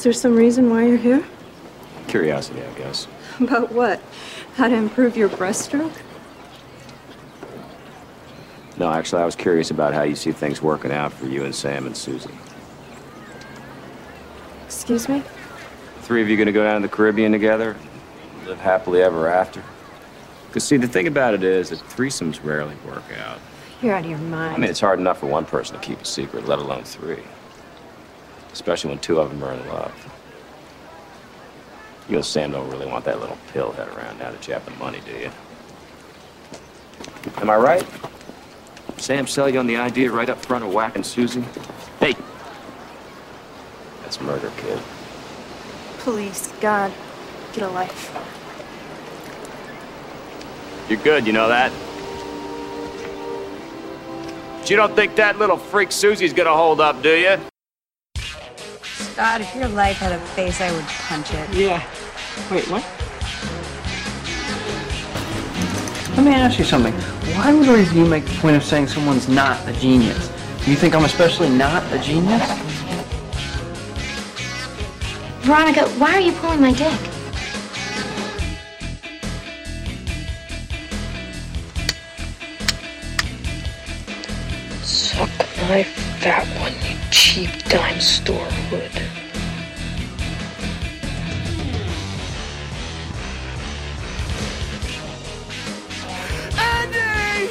Is there some reason why you're here? Curiosity, I guess. About what? How to improve your breaststroke? No, actually, I was curious about how you see things working out for you and Sam and Susie. Excuse me? Three of you gonna go down to the Caribbean together? Live happily ever after? Because, see, the thing about it is that threesomes rarely work out. You're out of your mind. I mean, it's hard enough for one person to keep a secret, let alone three. Especially when two of them are in love. You and Sam don't really want that little pill head around now that you have the money, do you? Am I right? Sam sell you on the idea right up front of whacking Susie? Hey! That's murder, kid. Please, God, get a life. You're good, you know that? But you don't think that little freak Susie's gonna hold up, do you? Scott, if your life had a face, I would punch it. Yeah. Wait, what? Let me ask you something. Why would you make the point of saying someone's not a genius? Do you think I'm especially not a genius? Veronica, why are you pulling my dick? Suck my fat one, you cheap dime store hood. Andy!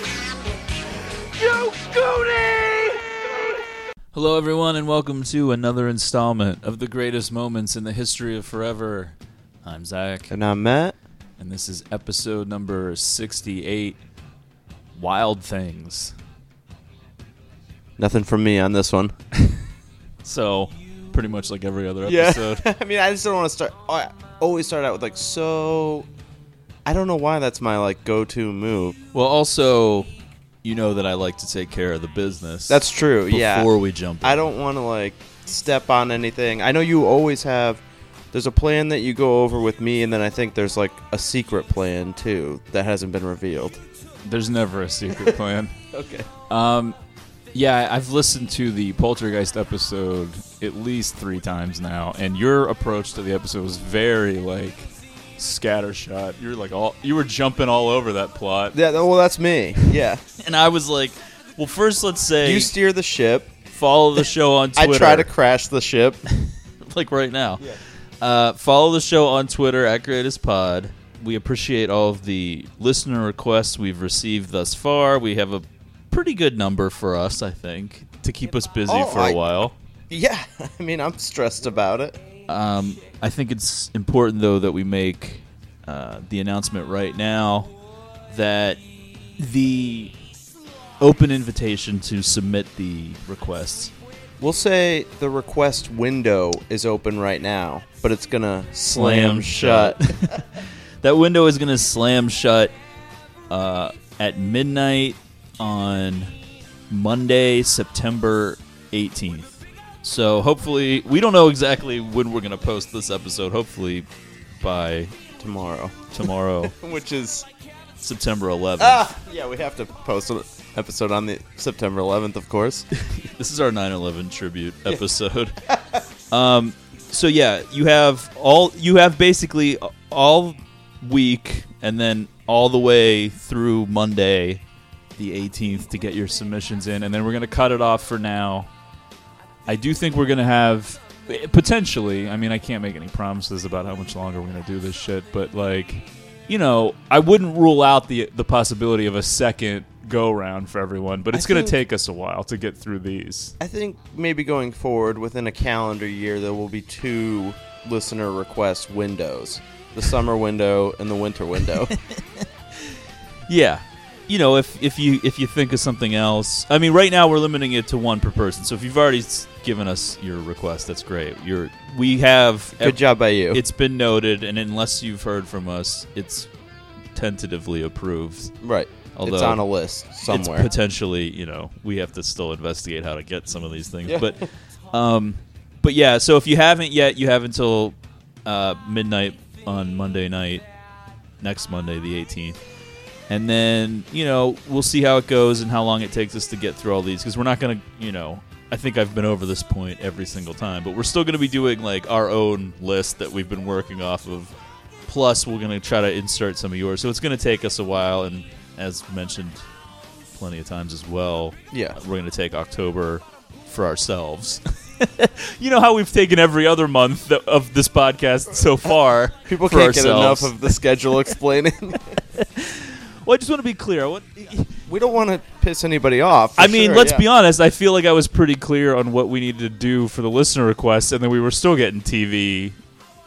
You Goody! Hello, everyone, and welcome to another installment of the greatest moments in the history of forever. I'm Zach, And I'm Matt. and this is episode number 68 Wild Things. Nothing from me on this one. So, pretty much like every other episode. I mean, I just don't want to start. oh, I always start out with like so. I don't know why that's my like go-to move. well, also, you know that I like to take care of the business. That's true. before yeah. we jump. I don't want to like step on anything. I know you always have. There's a plan that you go over with me, and then I think there's like a secret plan too that hasn't been revealed. There's never a secret plan. Okay. Um, yeah, I've listened to the Poltergeist episode at least three times now, and your approach to the episode was very like scattershot. You're like all you were jumping all over that plot, Yeah. Well, that's me. Yeah. and I was like, well, first let's say You steer the ship. follow the show on Twitter. I try to crash the ship. like right now. Uh, follow the show on Twitter at Greatest Pod. We appreciate all of the listener requests we've received thus far. We have a pretty good number for us, I think, to keep us busy Oh, for a I- while. Yeah. I mean, I'm stressed about it. Um, I think it's important though that we make uh, the announcement right now that the open invitation to submit the requests. We'll say the request window is open right now, but it's gonna slam, shut. that window is going to slam shut uh, at midnight on Monday, September 18th. So hopefully, we don't know exactly when we're going to post this episode. Hopefully by tomorrow, tomorrow, which is September 11th. ah, yeah, we have to post an episode on the September 11th, of course. This is our 9/11 tribute episode. um, so yeah, you have all you have basically all week and then all the way through Monday, the 18th, to get your submissions in, and then we're gonna cut it off for now. I do think we're gonna have potentially. I mean, I can't make any promises about how much longer we're gonna do this shit, but like, you know, I wouldn't rule out the the possibility of a second go round for everyone, but it's gonna take us a while to get through these. I think maybe going forward within a calendar year, there will be two listener request windows: the summer window and the winter window. Yeah. You know, if if you if you think of something else, I mean, right now we're limiting it to one per person. So if you've already given us your request, that's great. You're we have Good job by you. It's been noted, and unless you've heard from us, it's tentatively approved. right. Although it's on a list somewhere. It's potentially, you know, we have to still investigate how to get some of these things. Yeah. But, um, but yeah. So if you haven't yet, you have until uh, midnight on Monday night, next Monday, the 18th, and then you know we'll see how it goes and how long it takes us to get through all these because we're not gonna, you know, I think I've been over this point every single time, but we're still going to be doing like our own list that we've been working off of. Plus, we're going to try to insert some of yours. So it's going to take us a while, and as mentioned plenty of times as well, Yeah. we're going to take October for ourselves. you know how we've taken every other month of this podcast so far. People can't get enough of the schedule explaining. Well, I just want to be clear. I want- we don't want to piss anybody off. for I mean, sure, let's yeah. be honest. I feel like I was pretty clear on what we needed to do for the listener requests, and then we were still getting TV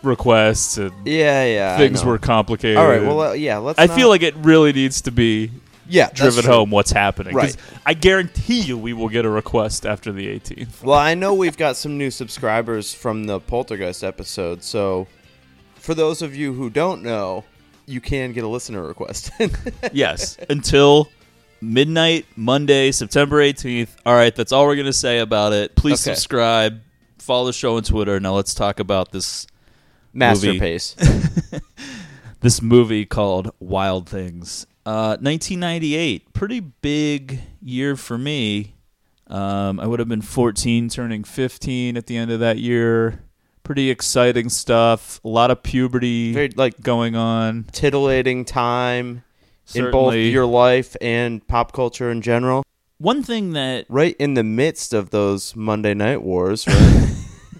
requests, and Yeah, yeah. I things know. were complicated. All right. Well, uh, yeah. Let's. I not- feel like it really needs to be yeah, that's driven true. home what's happening. 'cause Right. I guarantee you, we will get a request after the 18th. Well, I know we've got some new subscribers from the Poltergeist episode, so for those of you who don't know, you can get a listener request. yes, until midnight Monday, September 18th. All right, that's all we're going to say about it. Please Okay. subscribe, follow the show on Twitter. Now let's talk about this Masterpiece. this movie called Wild Things. Uh, 1998, pretty big year for me. Um, I would have been 14, turning 15 at the end of that year. Pretty exciting stuff. A lot of puberty Very like going on. titillating time in both your life and pop culture in general. One thing that Right in the midst of those Monday Night Wars, right?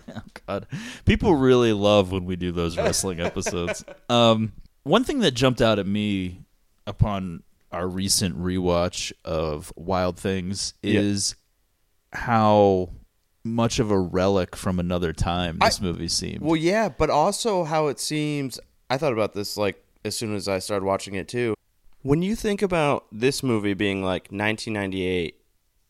Oh God, people really love when we do those wrestling episodes. Um, one thing that jumped out at me upon our recent rewatch of Wild Things Yeah. is how much of a relic from another time this movie seemed. well, yeah, but also how it seems. I thought about this like as soon as I started watching it too. When you think about this movie being like 1998,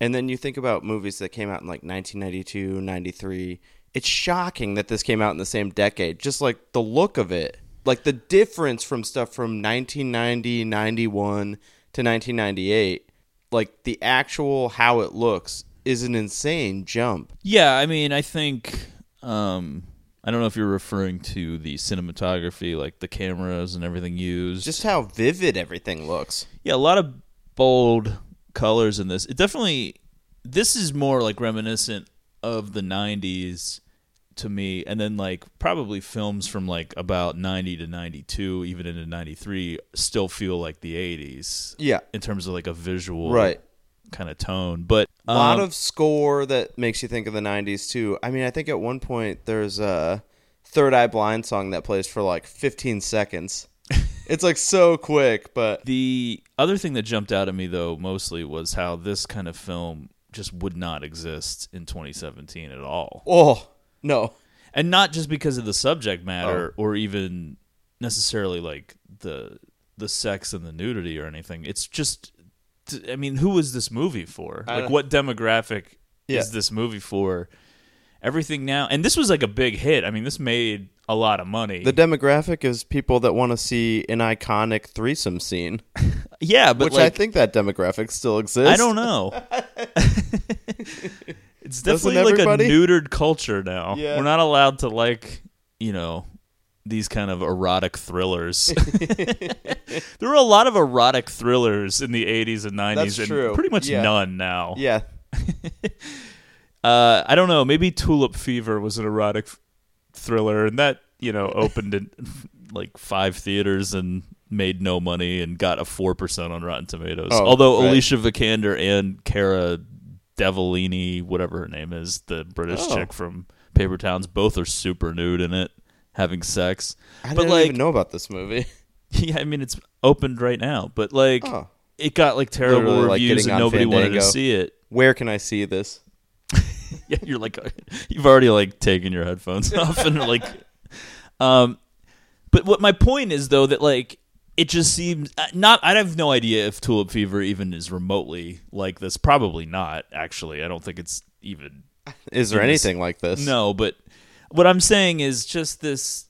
and then you think about movies that came out in like 1992, 93, it's shocking that this came out in the same decade. Just like the look of it, like the difference from stuff from 1990, 91 to 1998, like the actual how it looks is an insane jump. yeah, I mean, I think um, I don't know if you're referring to the cinematography, like the cameras and everything used. Just how vivid everything looks. Yeah, a lot of bold colors in this. It definitely this is more like reminiscent of the 90s to me and then like probably films from like about 90 to 92 even into 93 still feel like the 80s Yeah. in terms of like a visual Right. Kind of tone but A lot um, of score that makes you think of the 90s too. I mean, I think at one point there's a Third Eye Blind song that plays for like 15 seconds. it's like so quick, but the other thing that jumped out at me though mostly was how this kind of film just would not exist in 2017 at all oh, no. and not just because of the subject Oh. matter or even necessarily like the the sex and the nudity or anything it's just i mean who is this movie for? Like what demographic Yeah. is this movie for? Everything now and this was like a big hit. I mean this made a lot of money. The demographic is people that want to see an iconic threesome scene, yeah but which I think that demographic still exists. I don't know. It's definitely like a neutered culture now. Yeah. we're not allowed to like you know these kind of erotic thrillers. there were a lot of erotic thrillers in the 80s and 90s That's and true. pretty much Yeah. none now. Yeah. Uh, I don't know, maybe Tulip Fever was an erotic f- thriller and that, you know, opened in like 5 theaters and made no money and got a 4% on Rotten Tomatoes. Oh, Although right. Alicia Vikander and Cara Devellini, whatever her name is, the British Oh. chick from Paper Towns, both are super nude in it, having sex. I but didn't like, even know about this movie. yeah, I mean it's opened right now, but like Oh. it got like terrible Literally, like, reviews getting and on nobody wanted to see it. Where can I see this? yeah, you're like you've already like taken your headphones off and like um but what my point is though that like it just seems uh, not I have no idea if Tulip Fever even is remotely like this. Probably not actually. I don't think it's even Is there in this- anything like this? No, but what I'm saying is just this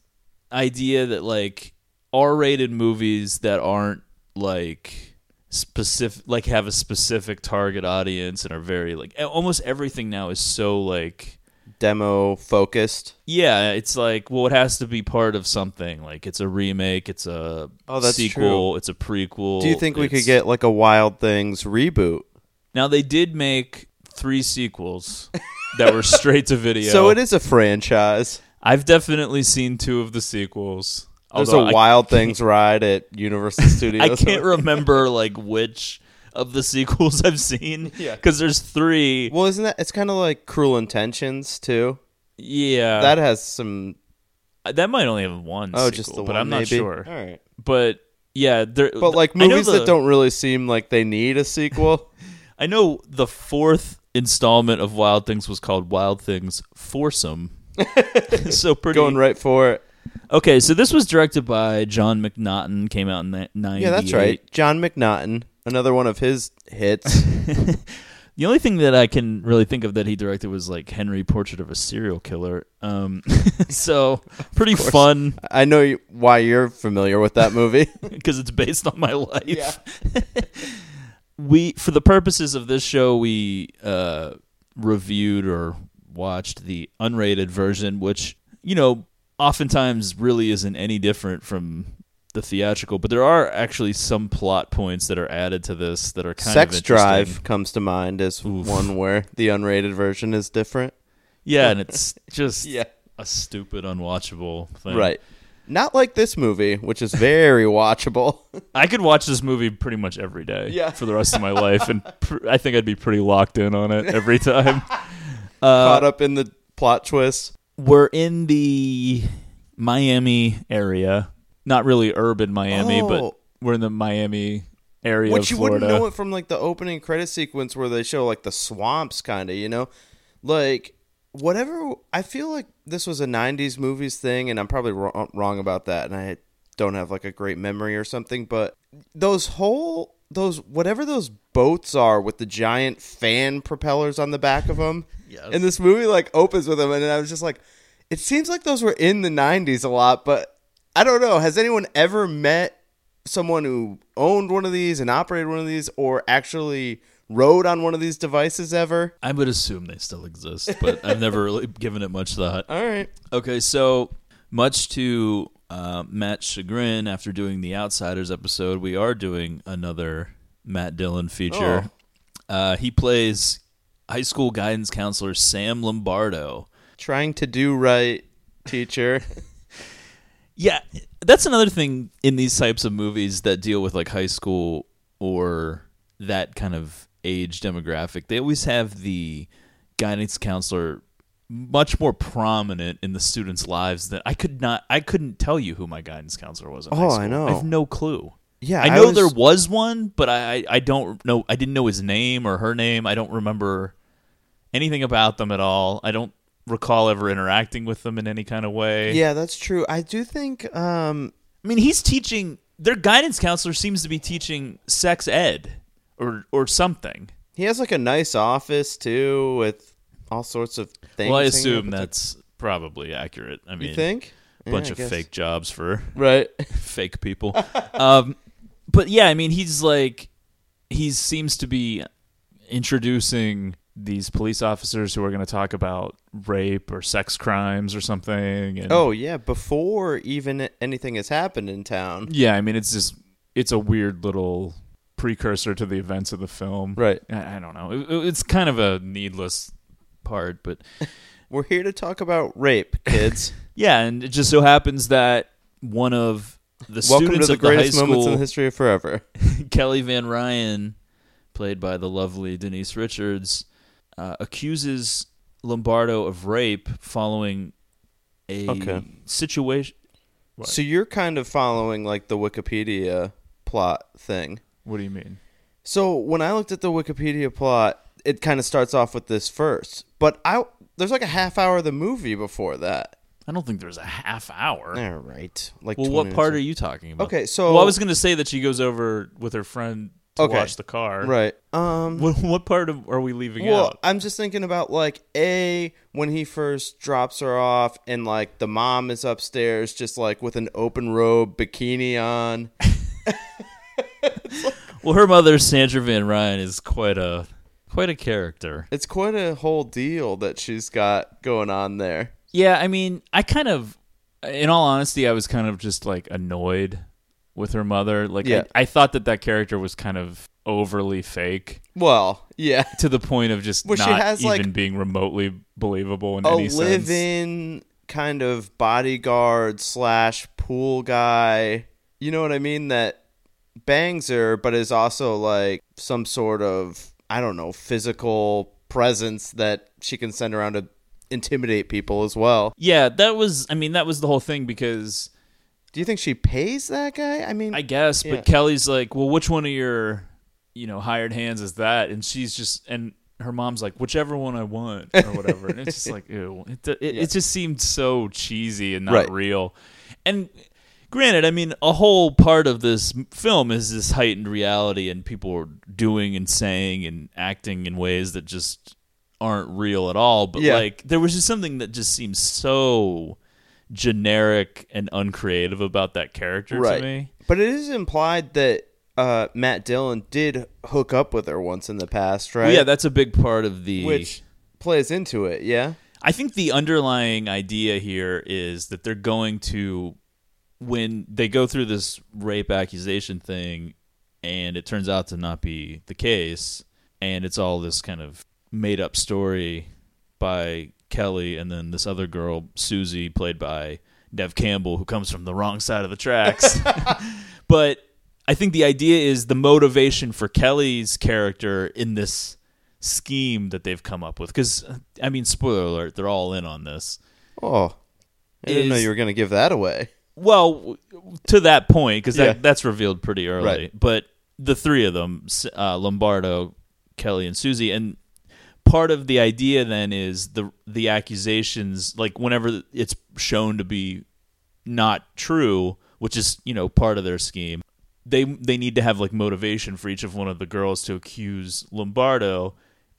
idea that like R-rated movies that aren't like specific like have a specific target audience and are very like almost everything now is so like Demo focused. yeah, it's like well it has to be part of something. Like it's a remake, it's a Oh, that's sequel, it's a prequel. Do you think we could get like a Wild Things reboot? Now they did make three sequels. that were straight to video. So it is a franchise. I've definitely seen two of the sequels. There's a I- Wild Things ride at Universal Studios. I can't remember like which of the sequels I've seen. Yeah. because there's three. Well, isn't that? It's kind of like Cruel Intentions too. Yeah, that has some. Uh, that might only have one. Oh, sequel, just the but one. I'm not maybe? sure. All right. But yeah, there. But like movies the- that don't really seem like they need a sequel. I know the fourth installment of Wild Things was called Wild Things Foursome. so pretty Going right for it. Okay, so this was directed by John McNaughton. Came out in ninety. Yeah, that's right. John McNaughton, another one of his hits. The only thing that I can really think of that he directed was like Henry Portrait of a Serial Killer. Um, so pretty fun I know why you're familiar with that movie. because it's based on my life. We, for the purposes of this show, we uh, reviewed or watched the unrated version, which you know oftentimes really isn't any different from the theatrical. But there are actually some plot points that are added to this that are kind Sex of interesting. Drive comes to mind as one where the unrated version is different. Yeah, and it's just Yeah. a stupid, unwatchable thing. Right. Not like this movie, which is very watchable. I could watch this movie pretty much every day Yeah. for the rest of my life, and pr- I think I'd be pretty locked in on it every time. Caught uh, up in the plot twist. We're in the Miami area, not really urban Miami, but Oh. we're in the Miami area Which of you Florida. wouldn't know it from like the opening credit sequence where they show like the swamps kind of, you know? Like whatever I feel like this was a 90s movies thing and I'm probably wrong, wrong about that and I don't have like a great memory or something, but those whole those whatever those boats are with the giant fan propellers on the back of them. Yes. And this movie like opens with them and I was just like it seems like those were in the 90s a lot, but I don't know. Has anyone ever met someone who owned one of these and operated one of these or actually rode on one of these devices ever? I would assume they still exist, but I've never really given it much thought. All right. Okay, so much to uh, Matt's chagrin, after doing the Outsiders episode, we are doing another Matt Dillon feature. Uh, he plays high school guidance counselor Sam Lombardo. Trying to do right, teacher. Yeah, that's another thing in these types of movies that deal with like high school or that kind of age demographic. They always have the guidance counselor much more prominent in the students' lives than I could not I couldn't tell you who my guidance counselor was in high Oh, I know. I have no clue. Yeah, I I know was- there was one, but I, I I don't know I didn't know his name or her name. I don't remember anything about them at all. I don't recall ever interacting with them in any kind of way. yeah, that's true. I do think um I mean, he's teaching. Their guidance counselor seems to be teaching sex ed or or something. he has like a nice office too with all sorts of things. well, I assume that's probably accurate. I mean, You think? a bunch Yeah, of guess. fake jobs for Right. fake people. um, but yeah, I mean, he's like he seems to be introducing these police officers who are going to talk about rape or sex crimes or something. And Oh yeah, before even anything has happened in town. yeah, I mean, it's just it's a weird little precursor to the events of the film. Right. I, I don't know. It- it's kind of a needless part, but We're here to talk about rape, kids. yeah, and it just so happens that one of the Welcome students to the of the high greatest moments in the history of forever. Kelly Van Ryan, played by the lovely Denise Richards, uh, accuses Lombardo of rape following a Okay. situation. So you're kind of following like the Wikipedia plot thing. What do you mean? So when I looked at the Wikipedia plot, it kind of starts off with this first, but I there's like a half hour of the movie before that. I don't think there's a half hour. All right, like Well, what part are you talking about? Okay, so- well, I was going to say that she goes over with her friend to Okay. watch the car. Right. Um. What, what part of are we leaving Well, out? I'm just thinking about like a when he first drops her off, and like the mom is upstairs, just like with an open robe bikini on. Well, her mother, Sandra Van Ryan, is quite a quite a character. It's quite a whole deal that she's got going on there. Yeah, I mean, I kind of, in all honesty, I was kind of just like annoyed with her mother. Like, Yeah. I, I thought that that character was kind of overly fake Well, yeah. to the point of just Well, she not has, even like, being remotely believable in A any sense. live-in kind of bodyguard slash pool guy. You know what I mean? That bangs her, but is also like some sort of I don't know physical presence that she can send around to intimidate people as well. Yeah, that was. I mean, that was the whole thing because Do you think she pays that guy? I mean, I guess, Yeah. but Kelly's like, well, which one of your, you know, hired hands is that? And she's just, and her mom's like, whichever one I want or whatever. and it's just like, ew. It, it, it just seemed so cheesy and not Right. real. And granted, I mean, a whole part of this film is this heightened reality and people are doing and saying and acting in ways that just aren't real at all. But Yeah. like, there was just something that just seems so generic and uncreative about that character right. to me. But it is implied that uh, Matt Dillon did hook up with her once in the past, right? Well, yeah, that's a big part of the. which plays into it. Yeah. I think the underlying idea here is that they're going to, when they go through this rape accusation thing, and it turns out to not be the case, and it's all this kind of made up story by Kelly and then this other girl, Susie, played by Neve Campbell, who comes from the wrong side of the tracks. but I think the idea is the motivation for Kelly's character in this scheme that they've come up with. Because, I mean, spoiler alert, they're all in on this. Oh, I didn't know you were going to give that away. Well, to that point, because Yeah. that, that's revealed pretty early. Right. But the three of them, uh, Lombardo, Kelly, and Susie, and part of the idea then is the the accusations, like whenever it's shown to be not true, which is you know part of their scheme. They they need to have like motivation for each of one of the girls to accuse Lombardo.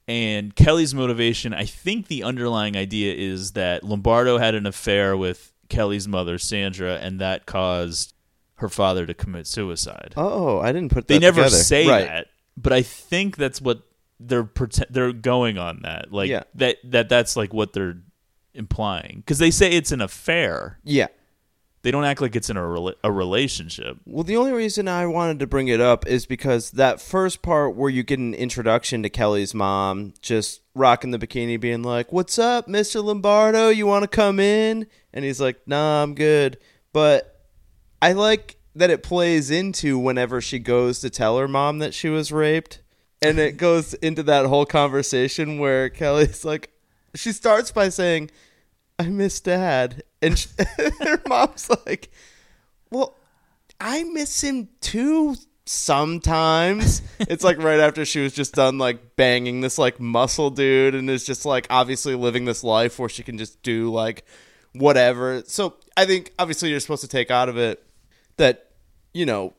And Kelly's motivation, I think the underlying idea is that Lombardo had an affair with Kelly's mother, Sandra, and that caused her father to commit suicide. Oh, I didn't put that they never together. say right. that, but I think that's what they're they're going on that. Like Yeah. that that that's like what they're implying because they say it's an affair. Yeah. They don't act like it's in a rela- a relationship. Well, the only reason I wanted to bring it up is because that first part where you get an introduction to Kelly's mom, just rocking the bikini, being like, "What's up, Mister Lombardo? You want to come in?" And he's like, "Nah, I'm good." But I like that it plays into whenever she goes to tell her mom that she was raped, and it goes into that whole conversation where Kelly's like, she starts by saying, "I miss Dad," and she, her mom's like, "Well." I miss him too sometimes. it's like right after she was just done like banging this like muscle dude and is just like obviously living this life where she can just do like whatever. So I think obviously you're supposed to take out of it that, you know,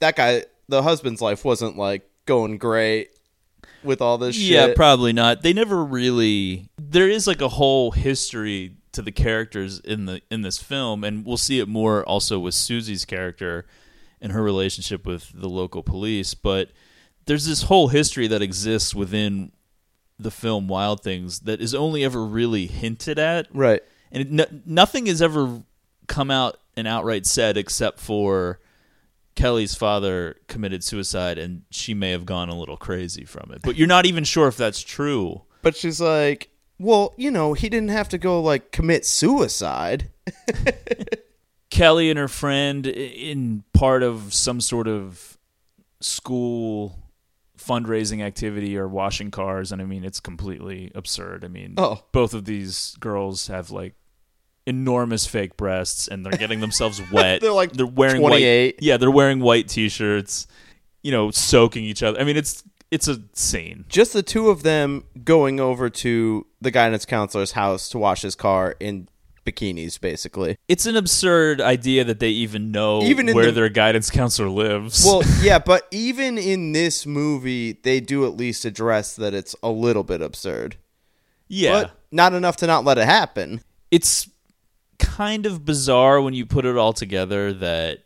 that guy the husband's life wasn't like going great with all this Yeah, probably not. They never really. There is like a whole history to the characters in the in this film, and we'll see it more also with Susie's character and her relationship with the local police. But there's this whole history that exists within the film Wild Things that is only ever really hinted at, right. And it, no, nothing has ever come out and outright said except for Kelly's father committed suicide and she may have gone a little crazy from it. But you're not even sure if that's true. But she's like, "Well, you know, he didn't have to go like commit suicide." Kelly and her friend in part of some sort of school fundraising activity or washing cars and I mean it's completely absurd. I mean Oh. both of these girls have like enormous fake breasts and they're getting themselves wet. They're, like, they're wearing 28. white Yeah, they're wearing white t-shirts, you know, soaking each other. I mean it's it's a scene. just the two of them going over to the guidance counselor's house to wash his car in bikinis, basically. It's an absurd idea that they even know Even where the- their guidance counselor lives. Well, yeah, but even in this movie, they do at least address that it's a little bit absurd. yeah. But not enough to not let it happen. it's kind of bizarre when you put it all together that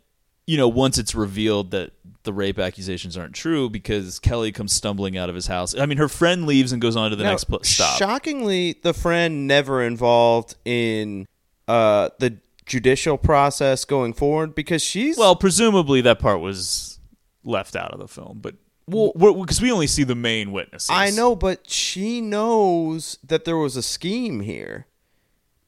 you know once it's revealed that the rape accusations aren't true because Kelly comes stumbling out of his house. I mean, her friend leaves and goes on to the Now, next pl- stop. Shockingly, the friend never involved in uh, the judicial process going forward because she's well, presumably that part was left out of the film, but Well- because we only see the main witnesses. I know, but she knows that there was a scheme here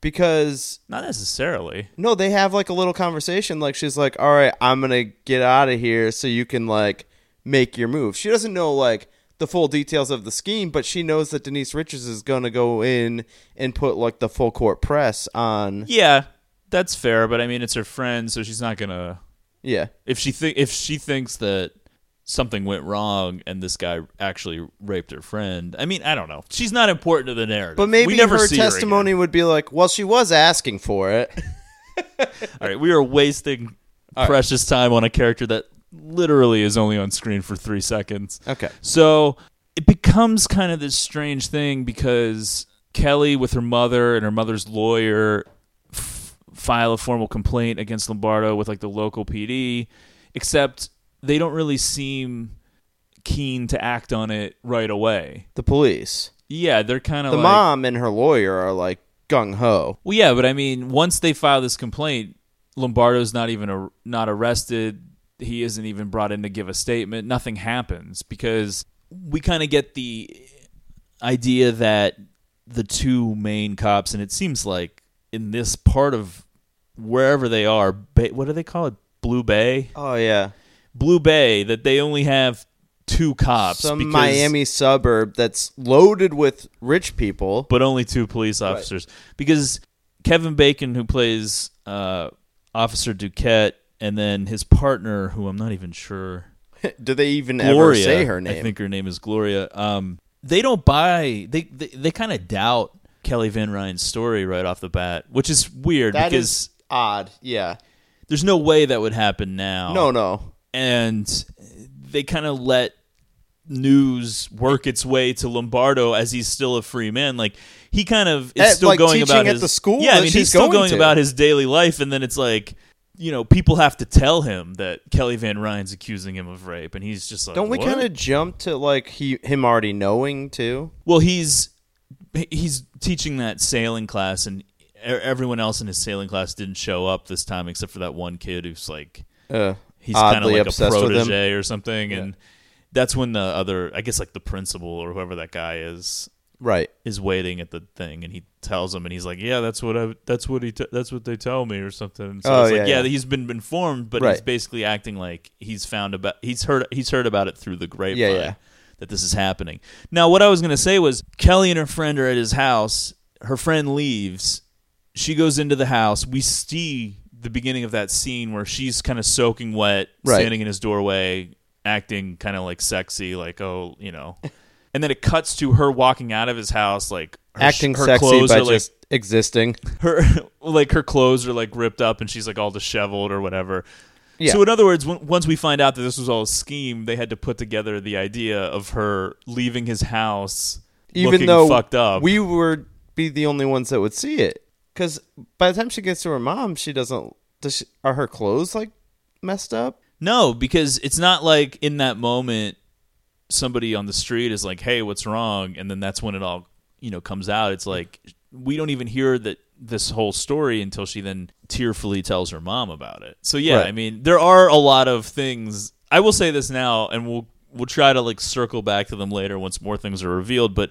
because not necessarily. no, they have like a little conversation. Like she's like, "All right, I'm gonna get out of here so you can like make your move." She doesn't know like the full details of the scheme, but she knows that Denise Richards is gonna go in and put like the full court press on. Yeah, that's fair, but I mean, it's her friend, so she's not gonna. Yeah, If she think if she thinks that something went wrong and this guy actually raped her friend, I mean, I don't know. She's not important to the narrative. but maybe we never her testimony again. would be like, "Well, she was asking for it." All right, we are wasting precious time on a character that literally is only on screen for three seconds. Okay. So it becomes kind of this strange thing because Kelly, with her mother and her mother's lawyer, f- file a formal complaint against Lombardo with like the local PD, except they don't really seem keen to act on it right away. The police, Yeah, they're kind of the like, mom, and her lawyer are like gung ho. Well, yeah, but I mean, once they file this complaint, Lombardo's not even a, not arrested. He isn't even brought in to give a statement. Nothing happens because we kind of get the idea that the two main cops, and it seems like in this part of wherever they are, Bay, what do they call it? Blue Bay, Oh yeah, Blue Bay. That they only have two cops. some because- Miami suburb that's loaded with rich people. but only two police officers because Kevin Bacon, who plays uh, Officer Duquette, and then his partner, who I'm not even sure, Do they even Gloria, ever say her name? I think her name is Gloria. Um, they don't buy. They they, they kind of doubt Kelly Van Ryan's story right off the bat, which is weird That because is odd. Yeah. there's no way that would happen now. No, no. And they kind of let news work its way to Lombardo as he's still a free man. Like he kind of is At, still like, going about at his the school Yeah, I mean he's still going going about his daily life, and then it's like. You know, people have to tell him that Kelly Van Ryan's accusing him of rape, and he's just like, Don't we kind of jump to like he him already knowing too? Well, he's he's teaching that sailing class, and everyone else in his sailing class didn't show up this time, except for that one kid who's like Uh, he's kind of like a protege or something, and that's when the other, I guess, like the principal or whoever that guy is, Right. is waiting at the thing, and he tells him, and he's like, "Yeah, that's what I, that's what he, t- that's what they tell me, or something." So Oh, it's like, yeah, yeah, yeah. he's been informed, but he's basically acting like he's found about, he's heard, he's heard about it through the grapevine Yeah, yeah. that this is happening. Now, what I was gonna say was Kelly and her friend are at his house. Her friend leaves. She goes into the house. We see the beginning of that scene where she's kind of soaking wet, Right. standing in his doorway, acting kind of like sexy, like oh, you know. And then it cuts to her walking out of his house, like her, Acting her sexy clothes by are like just existing. her like her clothes are like ripped up and she's like all disheveled or whatever. Yeah. So in other words, when, once we find out that this was all a scheme, they had to put together the idea of her leaving his house, Even looking though fucked up. we would be the only ones that would see it. Because by the time she gets to her mom, she doesn't. Does she, are her clothes like messed up? no, because it's not like in that moment somebody on the street is like, "Hey, what's wrong?" and then that's when it all you know comes out. It's like we don't even hear that this whole story until she then tearfully tells her mom about it. So yeah, Right. I mean, there are a lot of things. I will say this now, and we'll we'll try to like circle back to them later once more things are revealed. But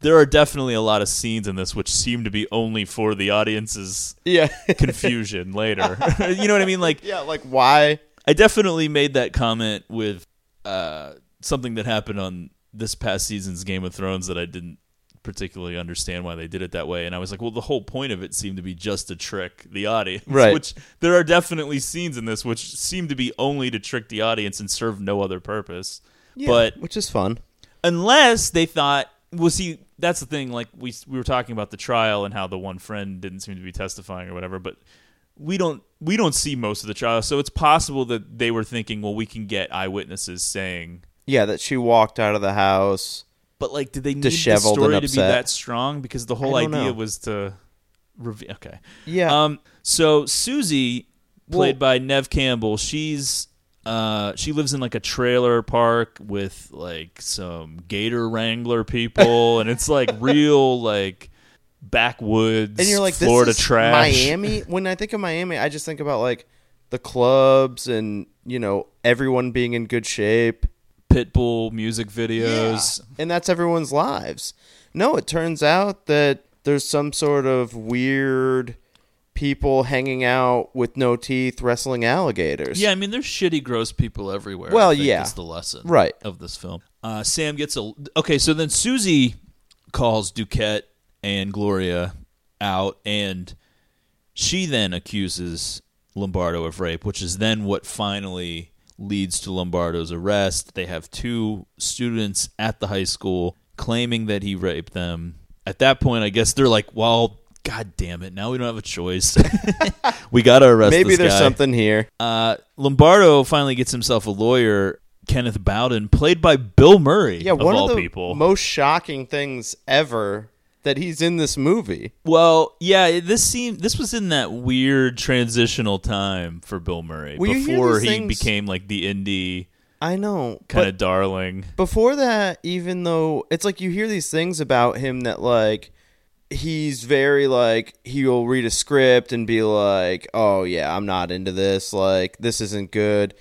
there are definitely a lot of scenes in this which seem to be only for the audience's Yeah. confusion later. you know what I mean? Like yeah. Like why? I definitely made that comment with uh, something that happened on this past season's Game of Thrones that I didn't particularly understand why they did it that way. And I was like, well, the whole point of it seemed to be just to trick the audience. Right. Which there are definitely scenes in this which seem to be only to trick the audience and serve no other purpose. but which is fun. unless they thought well see that's the thing like we we were talking about the trial and how the one friend didn't seem to be testifying or whatever but we don't we don't see most of the trial so it's possible that they were thinking well we can get eyewitnesses saying Yeah, that she walked out of the house. but like did they need the story to be that strong because the whole idea know. was to reveal okay Yeah. um so Susie played Well- by Neve Campbell she's uh she lives in like a trailer park with like some gator wrangler people and it's like real like backwoods and you're like, this Florida trash Miami. When I think of Miami, I just think about like the clubs and you know everyone being in good shape. Pitbull music videos. and that's everyone's lives. No, it turns out that there's some sort of weird people hanging out with no teeth wrestling alligators. Yeah, I mean, there's shitty, gross people everywhere. Well, yeah. is the lesson Right. of this film. Uh, Sam gets a okay. So then Susie calls Duquette and Gloria out, and she then accuses Lombardo of rape, which is then what finally leads to Lombardo's arrest. They have two students at the high school claiming that he raped them. At that point, I guess they're like, "Well, god damn it! Now we don't have a choice. we got to arrest Maybe there's guy." something here. Uh, Lombardo finally gets himself a lawyer, Kenneth Bowden, played by Bill Murray. Yeah, of one of the people. most shocking things ever that he's in this movie. well, yeah, this seemed this was in that weird transitional time for Bill Murray hear before he things- became like the indie I know, kind of darling. before that, even though it's like you hear these things about him that like he's very like he'll read a script and be like, "Oh yeah, I'm not into this. Like this isn't good."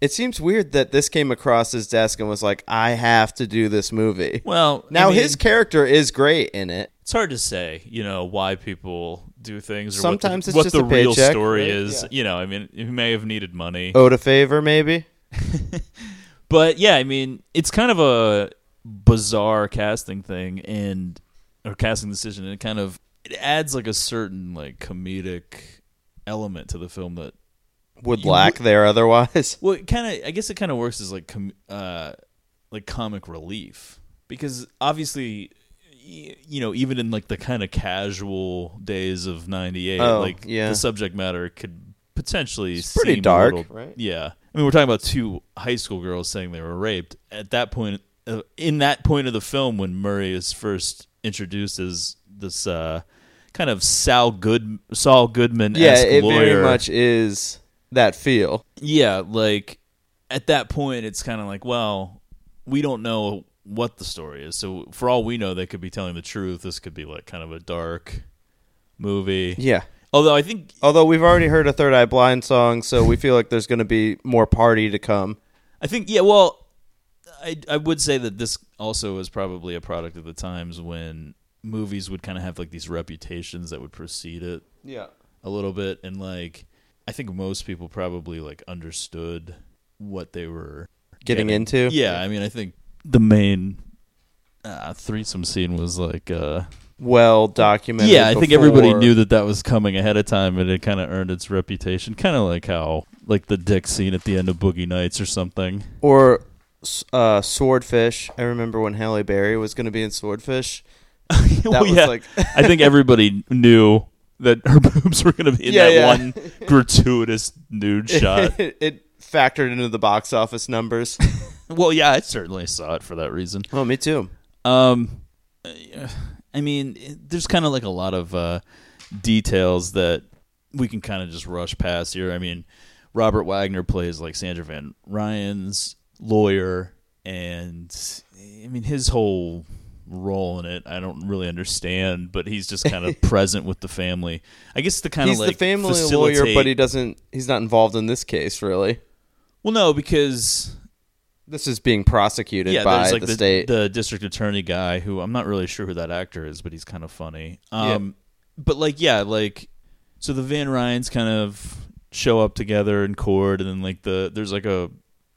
It seems weird that this came across his desk and was like, "I have to do this movie." Well, I now mean, his character is great in it. it's hard to say, you know, why people do things or Sometimes what it's the, what just the a real paycheck, story right? is. Yeah. You know, I mean, he may have needed money. Owed a favor, maybe. But yeah, I mean, it's kind of a bizarre casting thing and or casting decision, and it kind of it adds like a certain like comedic element to the film that Would lack there otherwise. well, it kind of I guess it kind of works as like com- uh like comic relief because obviously you know even in like the kind of casual days of 98 Oh, like yeah. the subject matter could potentially It's pretty dark, little- right? yeah i mean we're talking about two high school girls saying they were raped at that point uh, in that point of the film when murray is first introduced as this uh kind of Sal Good Saul Goodman Yeah, it lawyer. very much is that feel. Yeah, like at that point, it's kind of like, well, we don't know what the story is. So for all we know, they could be telling the truth. This could be like kind of a dark movie. Yeah. Although I think, Although we've already heard a Third Eye Blind song, so we feel like there's going to be more party to come. I think, yeah. Well, I I would say that this also is probably a product of the times when movies would kind of have like these reputations that would precede it. Yeah. a little bit and like I think most people probably like understood what they were Getting into? Yeah, I mean I think the main uh, threesome scene was like uh Well documented. yeah, I think everybody knew that that was coming ahead of time and it kind of earned its reputation, kind of like how like the dick scene at the end of Boogie Nights or something. Or uh, Swordfish. I remember when Halle Berry was going to be in Swordfish. That Well, was yeah, like I think everybody knew that her boobs were going to be in Yeah, that yeah. one gratuitous nude shot. it, it factored into the box office numbers. well, yeah, I certainly saw it for that reason. oh, me too. Um, I mean, there's kind of like a lot of uh, details that we can kind of just rush past here. I mean, Robert Wagner plays like Sandra Van Ryan's lawyer, and I mean his whole role in it I don't really understand, but he's just kind of present with the family. I guess the kind He's of like the family facilitate- lawyer, but he doesn't. He's not involved in this case, really. well, no, because This is being prosecuted yeah, by like the, the, state. the district attorney guy who I'm not really sure who that actor is, but he's kind of funny. Um, but like, yeah, like, so the Van Ryans kind of show up together in court, and then like the there's like a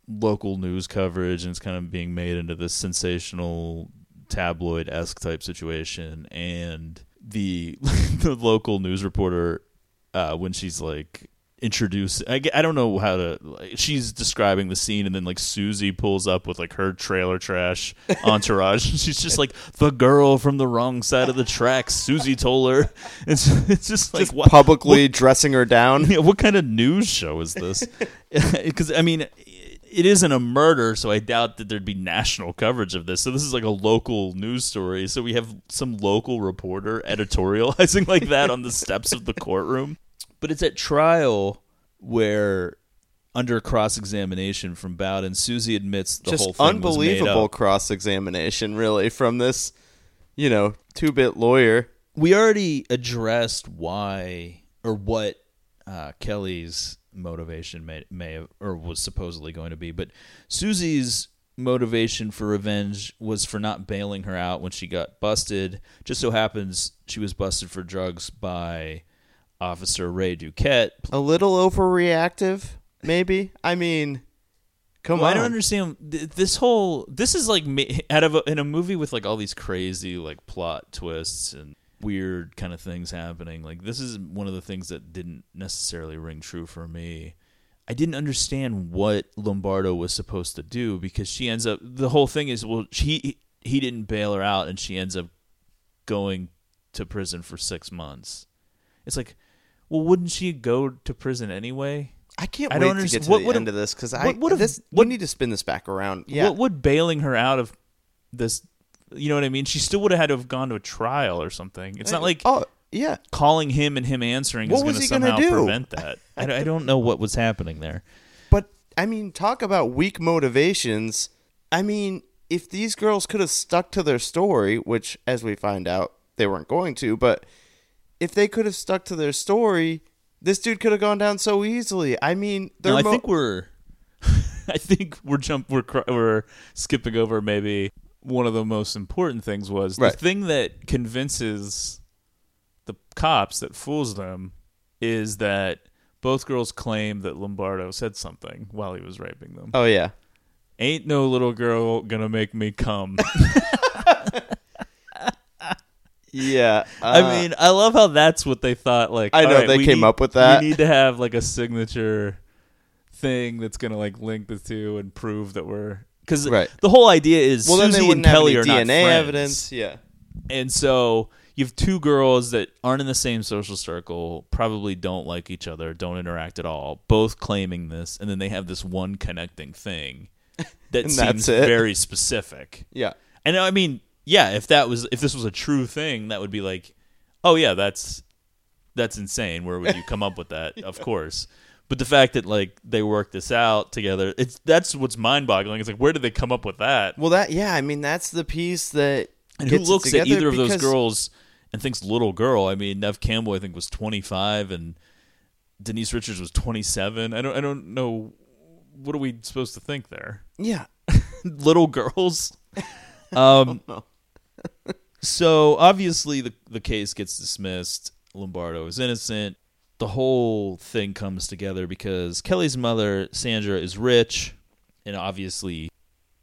local news coverage, and it's kind of being made into this sensational tabloid esque type situation, and the the local news reporter uh, when she's like introduce I don't know how to like, she's describing the scene and then like Susie pulls up with like her trailer trash entourage she's just like the girl from the wrong side of the tracks Susie told her it's it's just like Just what publicly dressing her down. yeah, what kind of news show is this? Because I mean, it isn't a murder, so I doubt that there'd be national coverage of this. So this is like a local news story. So we have some local reporter editorializing like that on the steps of the courtroom. But it's at trial where, under cross examination from Bowden, Susie admits the whole Just thing unbelievable cross examination, really, from this, you know, two bit lawyer. we already addressed why or what uh, Kelly's motivation may may have or was supposedly going to be, but Susie's motivation for revenge was for not bailing her out when she got busted. Just so happens she was busted for drugs by Officer Ray Duquette. A little overreactive, maybe. I mean, come Well, on. I don't understand this whole. This is like out of a, in a movie with like all these crazy like plot twists and weird kind of things happening. Like this is one of the things that didn't necessarily ring true for me. I didn't understand what Lombardo was supposed to do because she ends up. The whole thing is well, she he didn't bail her out, and she ends up going to prison for six months. It's like, well, wouldn't she go to prison anyway? I can't I wait don't to get to what the would- end of this because I what would've- this what- we need to spin this back around. Yeah, What would bailing her out of this? You know what I mean? She still would have had to have gone to a trial or something. It's not uh, like oh yeah, calling him and him answering What is going was to he gonna somehow do? prevent that. I, don't- I don't know what was happening there. but I mean, talk about weak motivations. I mean, if these girls could have stuck to their story, which, as we find out, they weren't going to, but if they could have stuck to their story, this dude could have gone down so easily. I mean, they're No, I mo- think we're, I think we're jump we're cr- we're skipping over maybe one of the most important things was Right. the thing that convinces the cops that fools them is that both girls claim that Lombardo said something while he was raping them. oh yeah, Ain't no little girl gonna make me come. yeah. I uh, mean, I love how that's what they thought. Like, I know, right, they came need- up with that. We need to have like a signature thing that's gonna like link the two and prove that we're because Right. the whole idea is well, Susie and Kelly are not DNA friends. evidence. Yeah, and so you have two girls that aren't in the same social circle, probably don't like each other, don't interact at all, both claiming this, and then they have this one connecting thing that seems very specific. yeah. And I mean, yeah, if that was if this was a true thing, that would be like, oh yeah, that's that's insane. Where would you come up with that? Of course. But the fact that like they worked this out together, it's that's what's mind boggling. It's like where did they come up with that? Well, that yeah. I mean, that's the piece that And who looks at either of those girls and thinks little girl? I mean, Neve Campbell I think was twenty five and Denise Richards was twenty seven. I don't I don't know what are we supposed to think there? Yeah, little girls. Um, so obviously the the case gets dismissed. Lombardo is innocent. The whole thing comes together because Kelly's mother, Sandra, is rich and obviously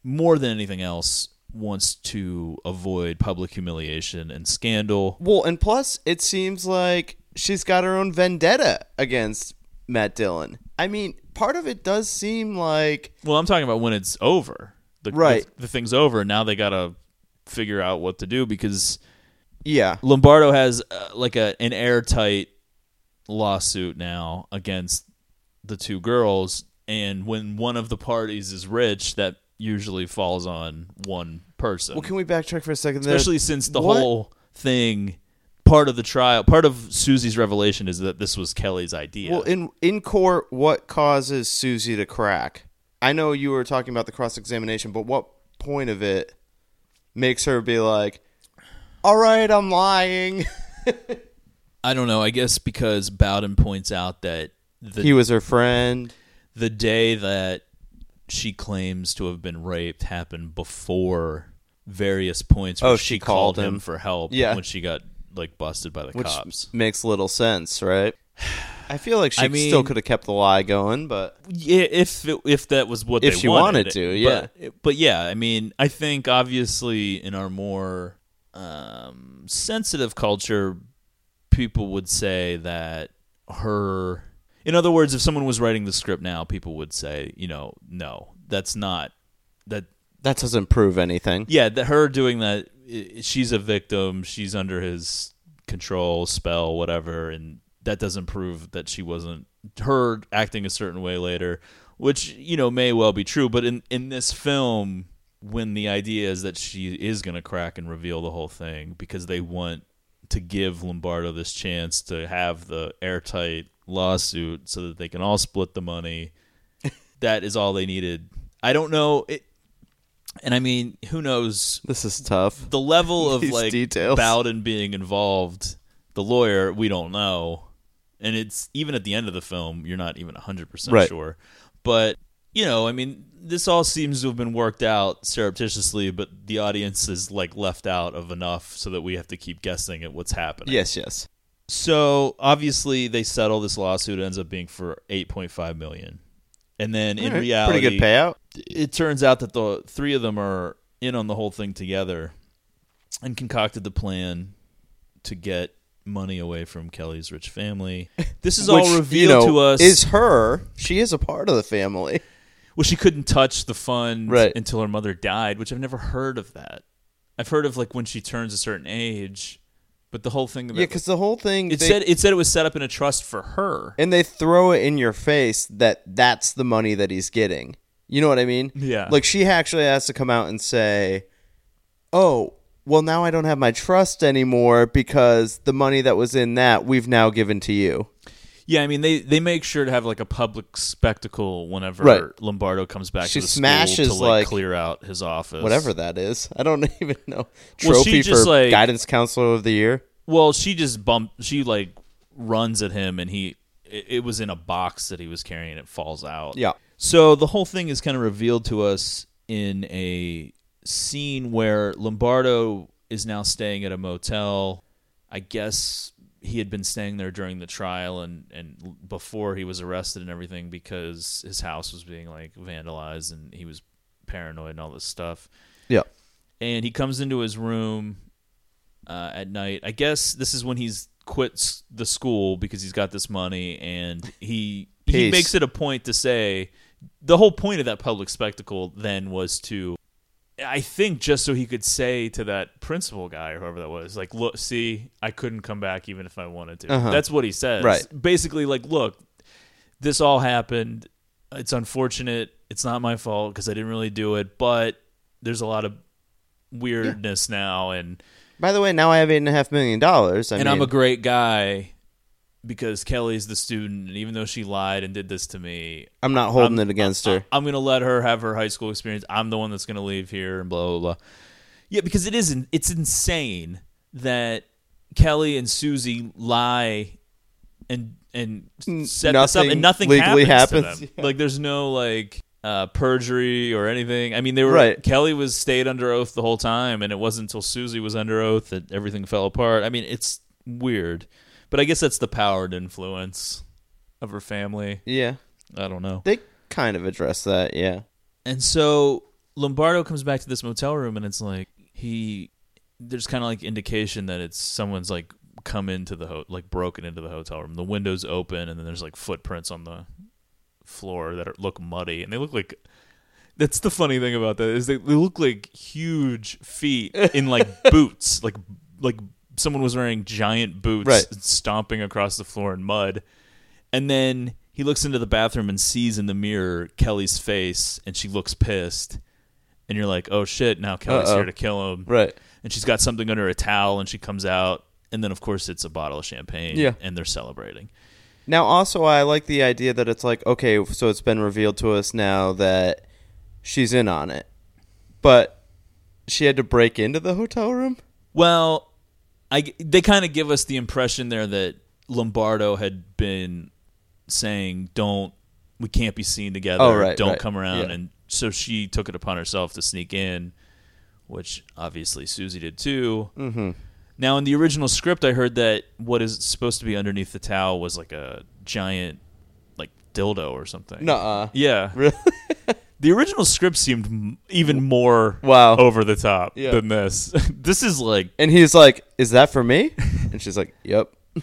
more than anything else wants to avoid public humiliation and scandal. Well, and plus, it seems like she's got her own vendetta against Matt Dillon. I mean, part of it does seem like Well, I'm talking about when it's over. The, Right. The, the thing's over. and Now they got to figure out what to do because yeah, Lombardo has uh, like a an airtight lawsuit now against the two girls, and when one of the parties is rich, that usually falls on one person. Well, can we backtrack for a second? there? Especially since the What- whole thing, part of the trial, part of Susie's revelation is that this was Kelly's idea. Well, in in court, what causes Susie to crack? I know you were talking about the cross examination, but what point of it makes her be like, "All right, I'm lying." I don't know. I guess because Bowden points out that the he was her friend. the day that she claims to have been raped happened before various points where Oh, she, she called, called him him. for help Yeah. when she got like busted by the which cops. makes little sense, right? I feel like she I mean- still could have kept the lie going, but Yeah, if it, if that was what If they she wanted, wanted to, yeah. But, but yeah, I mean, I think obviously in our more um, sensitive culture, people would say that her. In other words, if someone was writing the script now, people would say, you know, no, that's not that that doesn't prove anything. yeah, that her doing that, she's a victim. She's under his control, spell, whatever, and that doesn't prove that she wasn't her acting a certain way later, which you know may well be true. But in in this film, when the idea is that she is going to crack and reveal the whole thing because they want to give Lombardo this chance to have the airtight lawsuit so that they can all split the money. that is all they needed. I don't know it. And I mean, who knows This is tough. the level of like details. Bowden being involved, the lawyer, we don't know. And it's even at the end of the film, you're not even 100% Right. sure. But you know, I mean, this all seems to have been worked out surreptitiously, but the audience is like left out of enough so that we have to keep guessing at what's happening. Yes, yes. So obviously they settle this lawsuit. It ends up being for eight point five million, and then in right, reality, pretty good payout. it turns out that the three of them are in on the whole thing together and concocted the plan to get money away from Kelly's rich family. This is all revealed you know, to us. Is her? She is a part of the family. Well, she couldn't touch the fund Right. until her mother died, which I've never heard of that. I've heard of like when she turns a certain age, but the whole thing. About, Yeah, because the whole thing. it they- said it said it was set up in a trust for her. and they throw it in your face that that's the money that he's getting. You know what I mean? Yeah. Like she actually has to come out and say, "Oh, well now I don't have my trust anymore because the money that was in that we've now given to you." Yeah, I mean they they make sure to have like a public spectacle whenever Right. Lombardo comes back She to the smashes, school to like, like, clear out his office. Whatever that is. I don't even know. Well, she Trophy just, for like- guidance counselor of the year. Well, she just bumped. She like runs at him, and he it, it was in a box that he was carrying. It falls out. Yeah. So the whole thing is kind of revealed to us in a scene where Lombardo is now staying at a motel. I guess he had been staying there during the trial and and before he was arrested and everything because his house was being like vandalized and he was paranoid and all this stuff. Yeah. And he comes into his room uh, at night. I guess this is when he's quits the school because he's got this money and he he makes it a point to say the whole point of that public spectacle then was to I think just so he could say to that principal guy or whoever that was, like, look, see, I couldn't come back even if I wanted to. Uh-huh. That's what he says. Right. Basically, like, look, this all happened. It's unfortunate. It's not my fault because I didn't really do it, but there's a lot of weirdness now, and By the way, now I have eight and a half million dollars. I and mean, I'm a great guy because Kelly's the student, and even though she lied and did this to me, I'm not holding I'm- it against her. I'm gonna let her have her high school experience. I'm the one that's gonna leave here and blah blah blah. Yeah, because it isn't. It's insane that Kelly and Susie lie and and set this up, and nothing legally happens, happens. to them. Like there's no like uh, perjury or anything. I mean, they were Right. Kelly was stayed under oath the whole time, and it wasn't until Susie was under oath that everything fell apart. I mean, it's weird, but I guess that's the power and influence of her family. yeah, I don't know. they kind of address that. Yeah. And so Lombardo comes back to this motel room, and it's like he there's kind of like indication that it's someone's like come into the ho- like broken into the hotel room. The windows open, and then there's like footprints on the floor that are, look muddy, and they look like. That's the funny thing about that is they, they look like huge feet in like boots, like like someone was wearing giant boots, Right. stomping across the floor in mud. And then he looks into the bathroom and sees in the mirror Kelly's face, and she looks pissed. And you're like, oh shit, now Kelly's Uh-oh. here to kill him. Right. And she's got something under a towel, and she comes out. And then, of course, it's a bottle of champagne. Yeah. And they're celebrating. Now, also, I like the idea that it's like, okay, so it's been revealed to us now that she's in on it, but she had to break into the hotel room. Well, I, they kind of give us the impression there that Lombardo had been saying, don't, we can't be seen together. Oh, right, Don't right. come around. Yeah. And so she took it upon herself to sneak in, which obviously Susie did too. Mm-hmm. Now, in the original script, I heard that what is supposed to be underneath the towel was like a giant, like dildo or something. Nuh-uh. Yeah. Really? The original script seemed m- even more Wow. over the top Yeah. than this. this is like And he's like, "Is that for me?" And she's like, "Yep."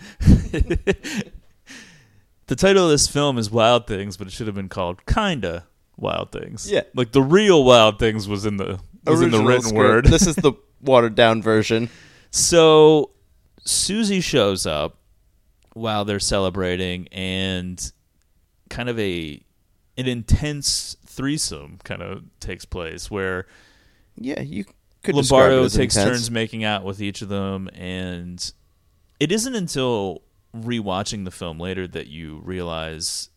the title of this film is Wild Things, but it should have been called Kinda Wild Things. Yeah. like the real Wild Things was in the was in the Original written script. word. this is the watered down version. So Susie shows up while they're celebrating, and kind of a an intense threesome kind of takes place where Yeah, you could Lombardo it as takes intense. turns making out with each of them, and it isn't until rewatching the film later that you realize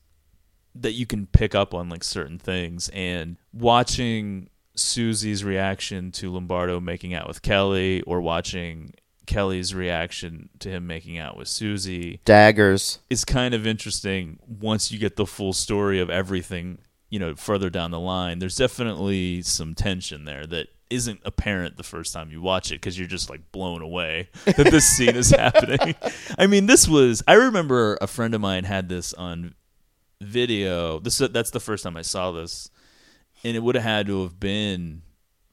that you can pick up on like certain things and watching Susie's reaction to Lombardo making out with Kelly or watching Kelly's reaction to him making out with Susie daggers. is kind of interesting once you get the full story of everything you know, further down the line, there's definitely some tension there that isn't apparent the first time you watch it because you're just like blown away that this scene is happening. I mean, this was. I remember a friend of mine had this on video. This that's the first time I saw this, and it would have had to have been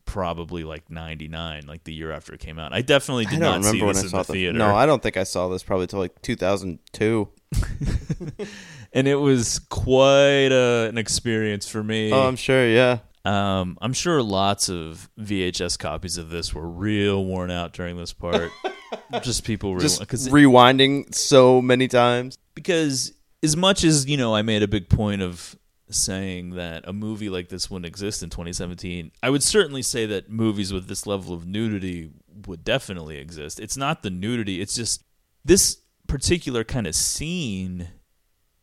probably like 99 like the year after it came out i definitely did I not see remember when this I in saw the the theater No, I don't think I saw this probably till like 2002. and it was quite a, an experience for me. Oh, I'm sure. Yeah. Um, I'm sure lots of VHS copies of this were real worn out during this part. Just people were Just rewinding so many times. because as much as you know, I made a big point of saying that a movie like this wouldn't exist in 2017. I would certainly say that movies with this level of nudity would definitely exist. It's not the nudity; it's just this particular kind of scene.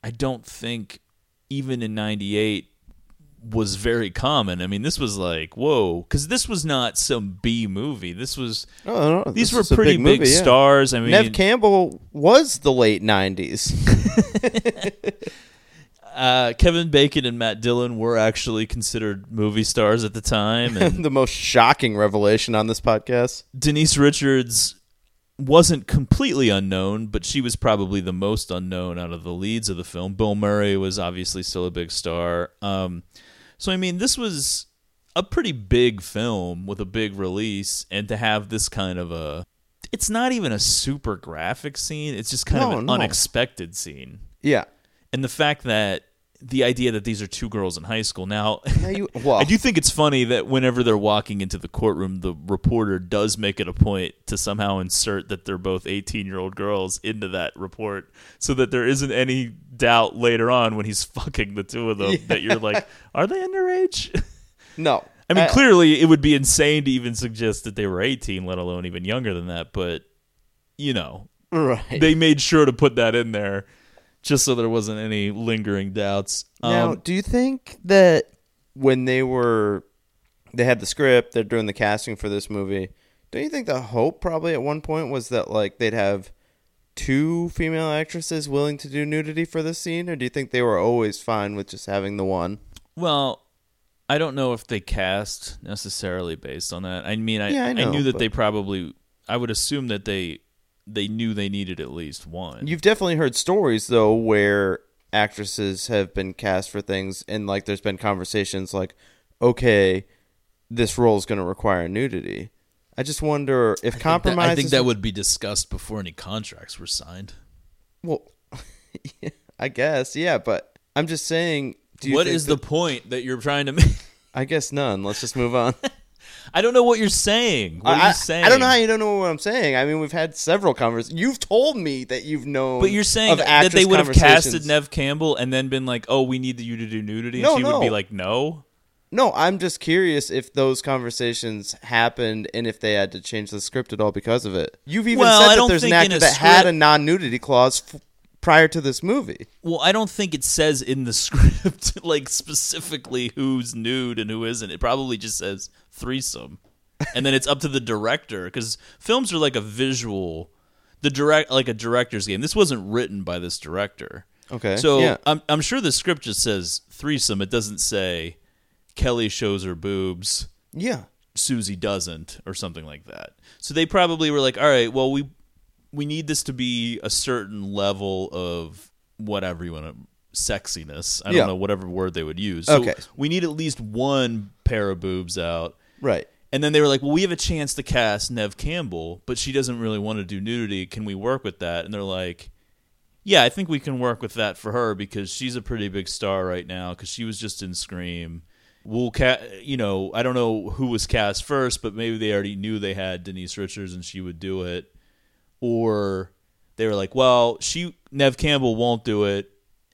I don't think even in '98 was very common. I mean, this was like whoa, because this was not some B movie. This was Oh, no, these this were pretty big, movie, yeah. stars. I mean, Neve Campbell was the late 90s. uh, Kevin Bacon and Matt Dillon were actually considered movie stars at the time, and the most shocking revelation on this podcast. Denise Richards wasn't completely unknown, but she was probably the most unknown out of the leads of the film. Bill Murray was obviously still a big star. Um, so I mean, this was a pretty big film with a big release, and to have this kind of a it's not even a super graphic scene. It's just kind No, of an no. unexpected scene. Yeah. And the fact that the idea that these are two girls in high school now Now you, well, I do think it's funny that whenever they're walking into the courtroom, the reporter does make it a point to somehow insert that they're both 18 year old girls into that report so that there isn't any doubt later on when he's fucking the two of them that you're like, are they underage? no. I mean, Uh, clearly it would be insane to even suggest that they were 18, let alone even younger than that, but, you know, Right. they made sure to put that in there just so there wasn't any lingering doubts. Now, Um, do you think that when they were, they had the script, they're doing the casting for this movie, don't you think the hope probably at one point was that like they'd have two female actresses willing to do nudity for this scene, or do you think they were always fine with just having the one? Well, I don't know if they cast necessarily based on that. I mean, I Yeah, I I, knew that but- they probably. I would assume that they they knew they needed at least one. You've definitely heard stories though where actresses have been cast for things, and like there's been conversations like, okay, this role is going to require nudity. I just wonder if I think that- compromise. I think that would be discussed before any contracts were signed. Well, I guess, yeah, but I'm just saying. Do you What is the point that you're trying to make? I guess none. Let's just move on. I don't know what you're saying. What I, are you saying? I don't know how you don't know what I'm saying. I mean, we've had several conversations. You've told me that you've known. But you're saying that they would have casted Neve Campbell and then been like, "Oh, we need you to do nudity," and No, she would be like, "No." No, I'm just curious if those conversations happened and if they had to change the script at all because of it. You've even Well, said that there's an actor that had a non-nudity clause f- prior to this movie. Well, I don't think it says in the script like specifically who's nude and who isn't. It probably just says threesome, and then it's up to the director because films are like a visual, the direct like a director's game. This wasn't written by this director, Okay. so yeah. I'm I'm sure the script just says threesome. It doesn't say Kelly shows her boobs. yeah. Susie doesn't or something like that. So they probably were like, "All right, well we we need this to be a certain level of whatever you want to sexiness. I don't Yeah. know whatever word they would use. So Okay. we need at least one pair of boobs out. Right. And then they were like, "Well, we have a chance to cast Neve Campbell, but she doesn't really want to do nudity. Can we work with that?" And they're like, "Yeah, I think we can work with that for her because she's a pretty big star right now because she was just in Scream." We'll ca- you know, I don't know who was cast first, but maybe they already knew they had Denise Richards and she would do it, or they were like, "Well, she Neve Campbell won't do it."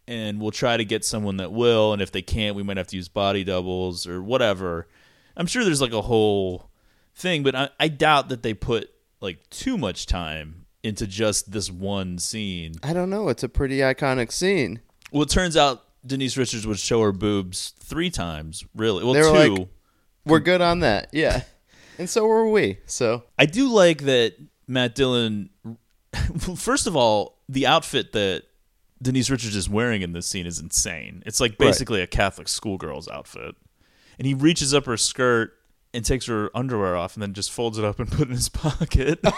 And we'll try to get someone that will, and if they can't, we might have to use body doubles or whatever. I'm sure there's like a whole thing, but I, I doubt that they put like too much time into just this one scene. I don't know. It's a pretty iconic scene. Well, it turns out Denise Richards would show her boobs three times, really. Well, two. like- We're good on that. Yeah. And so were we. So I do like that Matt Dillon. First of all, the outfit that Denise Richards is wearing in this scene is insane. It's like Right. basically a Catholic schoolgirl's outfit. And he reaches up her skirt and takes her underwear off and then just folds it up and put it in his pocket.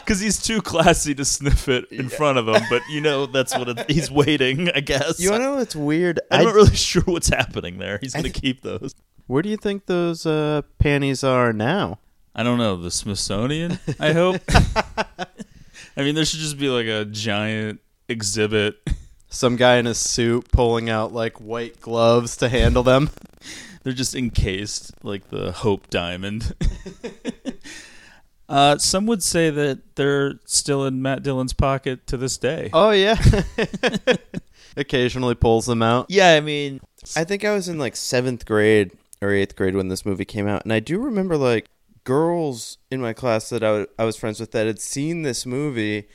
Because he's too classy to sniff it in front of him, but you know that's what it, he's waiting. I guess. You know what's weird? I'm I- not really sure what's happening there. He's going to keep those. Where do you think those uh, panties are now? I don't know the Smithsonian. I hope. I mean, there should just be like a giant exhibit. Some guy in a suit pulling out like white gloves to handle them. They're just encased like the Hope Diamond. uh, some would say that they're still in Matt Dillon's pocket to this day. Oh yeah. Occasionally pulls them out. Yeah, I mean, I think I was in like seventh grade or eighth grade when this movie came out, and I do remember like girls in my class that I, w- I was friends with that had seen this movie,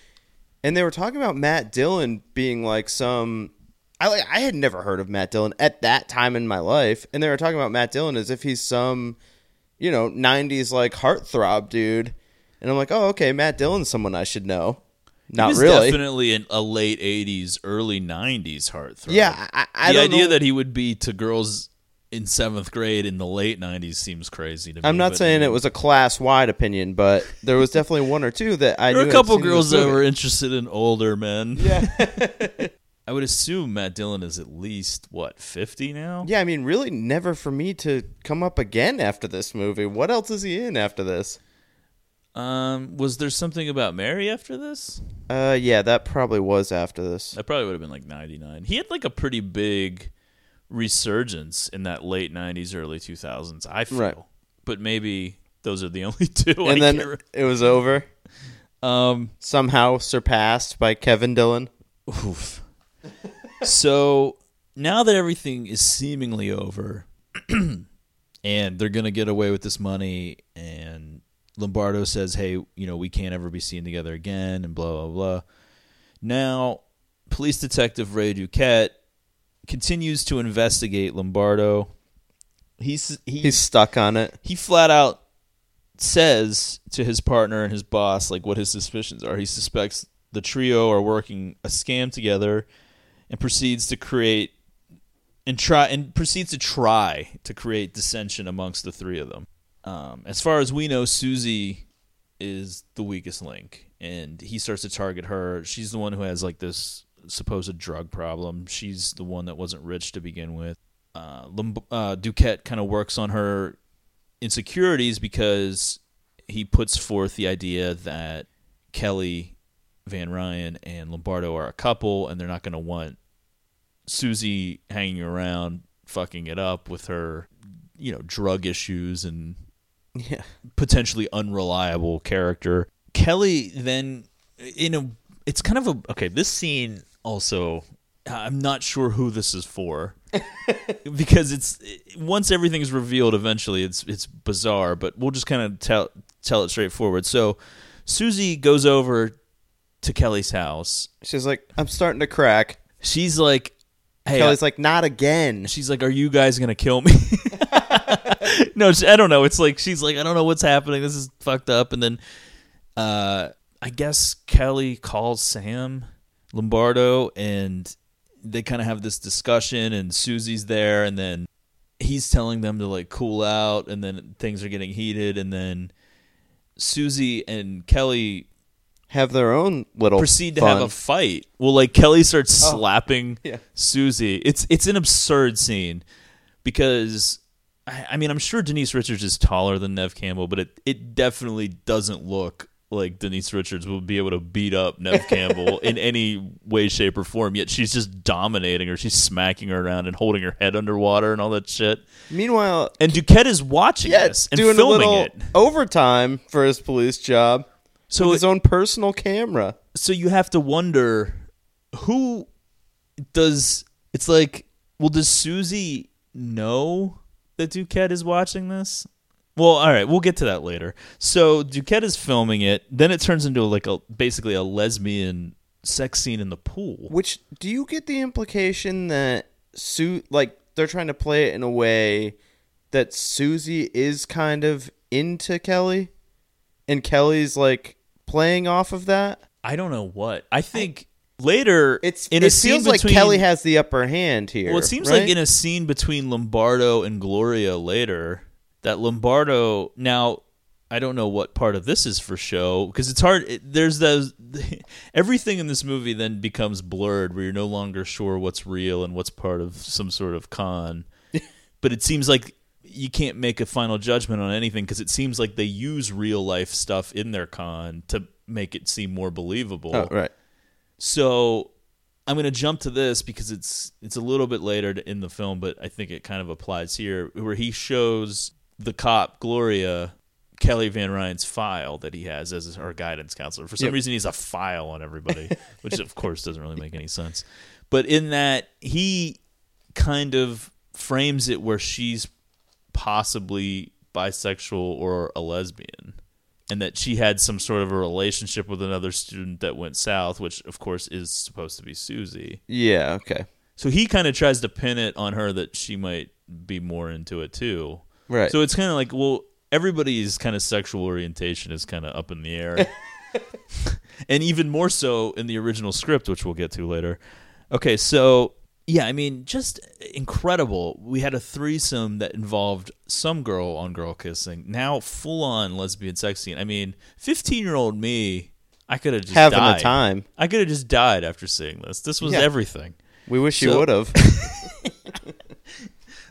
and they were talking about Matt Dillon being like some. I like I had never heard of Matt Dillon at that time in my life, and they were talking about Matt Dillon as if he's some, you know, '90s like heartthrob dude, and I'm like, oh okay, Matt Dillon's someone I should know. he Not was really. definitely in a late '80s, early '90s heartthrob. Yeah, I, I the don't idea know. that he would be to girls in seventh grade in the late '90s seems crazy to me. I'm not saying it was a class wide opinion, but there was definitely one or two that I There were a couple girls that were interested in older men. Yeah. I would assume Matt Dillon is at least what 50 now. yeah, I mean, really never for me to come up again after this movie. What else is he in after this? Um, was there something about Mary after this? Uh, yeah, that probably was after this. That probably would have been like 99. He had like a pretty big resurgence in that late 90s, early 2000s. I feel, Right. but maybe those are the only two. I And then can't it was over, um, somehow surpassed by Kevin Dillon. Oof. so now that everything is seemingly over and they're going to get away with this money and Lombardo says, "Hey, you know, we can't ever be seen together again," and blah blah blah. Now, police detective Ray Duquette continues to investigate Lombardo. He's he, He's stuck on it. he flat out says to his partner and his boss like what his suspicions are. He suspects the trio are working a scam together and proceeds to create and try and proceeds to try to create dissension amongst the three of them. Um, as far as we know, Susie is the weakest link, and he starts to target her. She's the one who has like this supposed drug problem. She's the one that wasn't rich to begin with. Uh, uh, Duquette kind of works on her insecurities because he puts forth the idea that Kelly Van Ryan and Lombardo are a couple, and they're not going to want Susie hanging around, fucking it up with her, you know, drug issues and Yeah. potentially unreliable character. Kelly then in a it's kind of a okay, this scene also I'm not sure who this is for. because it's once everything's revealed eventually it's it's bizarre, but we'll just kind of tell tell it straightforward. So Susie goes over to Kelly's house. She's like, I'm starting to crack. She's like Hey, Kelly's like, not again. she's like, "Are you guys gonna kill me?" no, she- I don't know. It's like she's like, "I don't know what's happening. This is fucked up." And then, uh, I guess Kelly calls Sam Lombardo, and they kind of have this discussion. And Susie's there, and then he's telling them to like cool out, and then things are getting heated, and then Susie and Kelly Have their own little proceed to fun. have a fight. Well, like Kelly starts oh, slapping yeah. Susie. It's it's an absurd scene because I, I mean I'm sure Denise Richards is taller than Neve Campbell, but it it definitely doesn't look like Denise Richards will be able to beat up Neve Campbell in any way, shape, or form. Yet she's just dominating her. She's smacking her around and holding her head underwater and all that shit. Meanwhile, And Duquette is watching yeah, this and doing a filming little it. overtime for his police job So with his own personal camera. so you have to wonder who does it's like well does Susie know that Duquette is watching this? Well, all right, we'll get to that later. So Duquette is filming it, then it turns into like a basically a lesbian sex scene in the pool. Which do you get the implication that Sue like they're trying to play it in a way that Susie is kind of into Kelly and Kelly's like playing off of that? I don't know what. I think later It's in it a scene like between- Kelly has the upper hand here. Well, it seems right? like in a scene between Lombardo and Gloria later that Lombardo now I don't know what part of this is for show because it's hard. It, there's those everything in this movie then becomes blurred where you're no longer sure what's real and what's part of some sort of con. but it seems like you can't make a final judgment on anything because it seems like they use real life stuff in their con to make it seem more believable. oh, right. So I'm going to jump to this because it's it's a little bit later in the film, but I think it kind of applies here, where he shows the cop Gloria Kelly Van Ryan's file that he has as her guidance counselor. For some Yep. reason, he's a file on everybody, which of course doesn't really make any sense. But in that, he kind of frames it where she's possibly bisexual or a lesbian and that she had some sort of a relationship with another student that went south which of course is supposed to be Susie Yeah. Okay. so he kind of tries to pin it on her that she might be more into it too Right. so it's kind of like well everybody's kind of sexual orientation is kind of up in the air and even more so in the original script which we'll get to later okay so yeah i mean just incredible we had a threesome that involved some girl on girl kissing now full on lesbian sex scene i mean 15 year old me i could have just Having died. a time. i could have just died after seeing this this was Yeah. everything We wish you would have.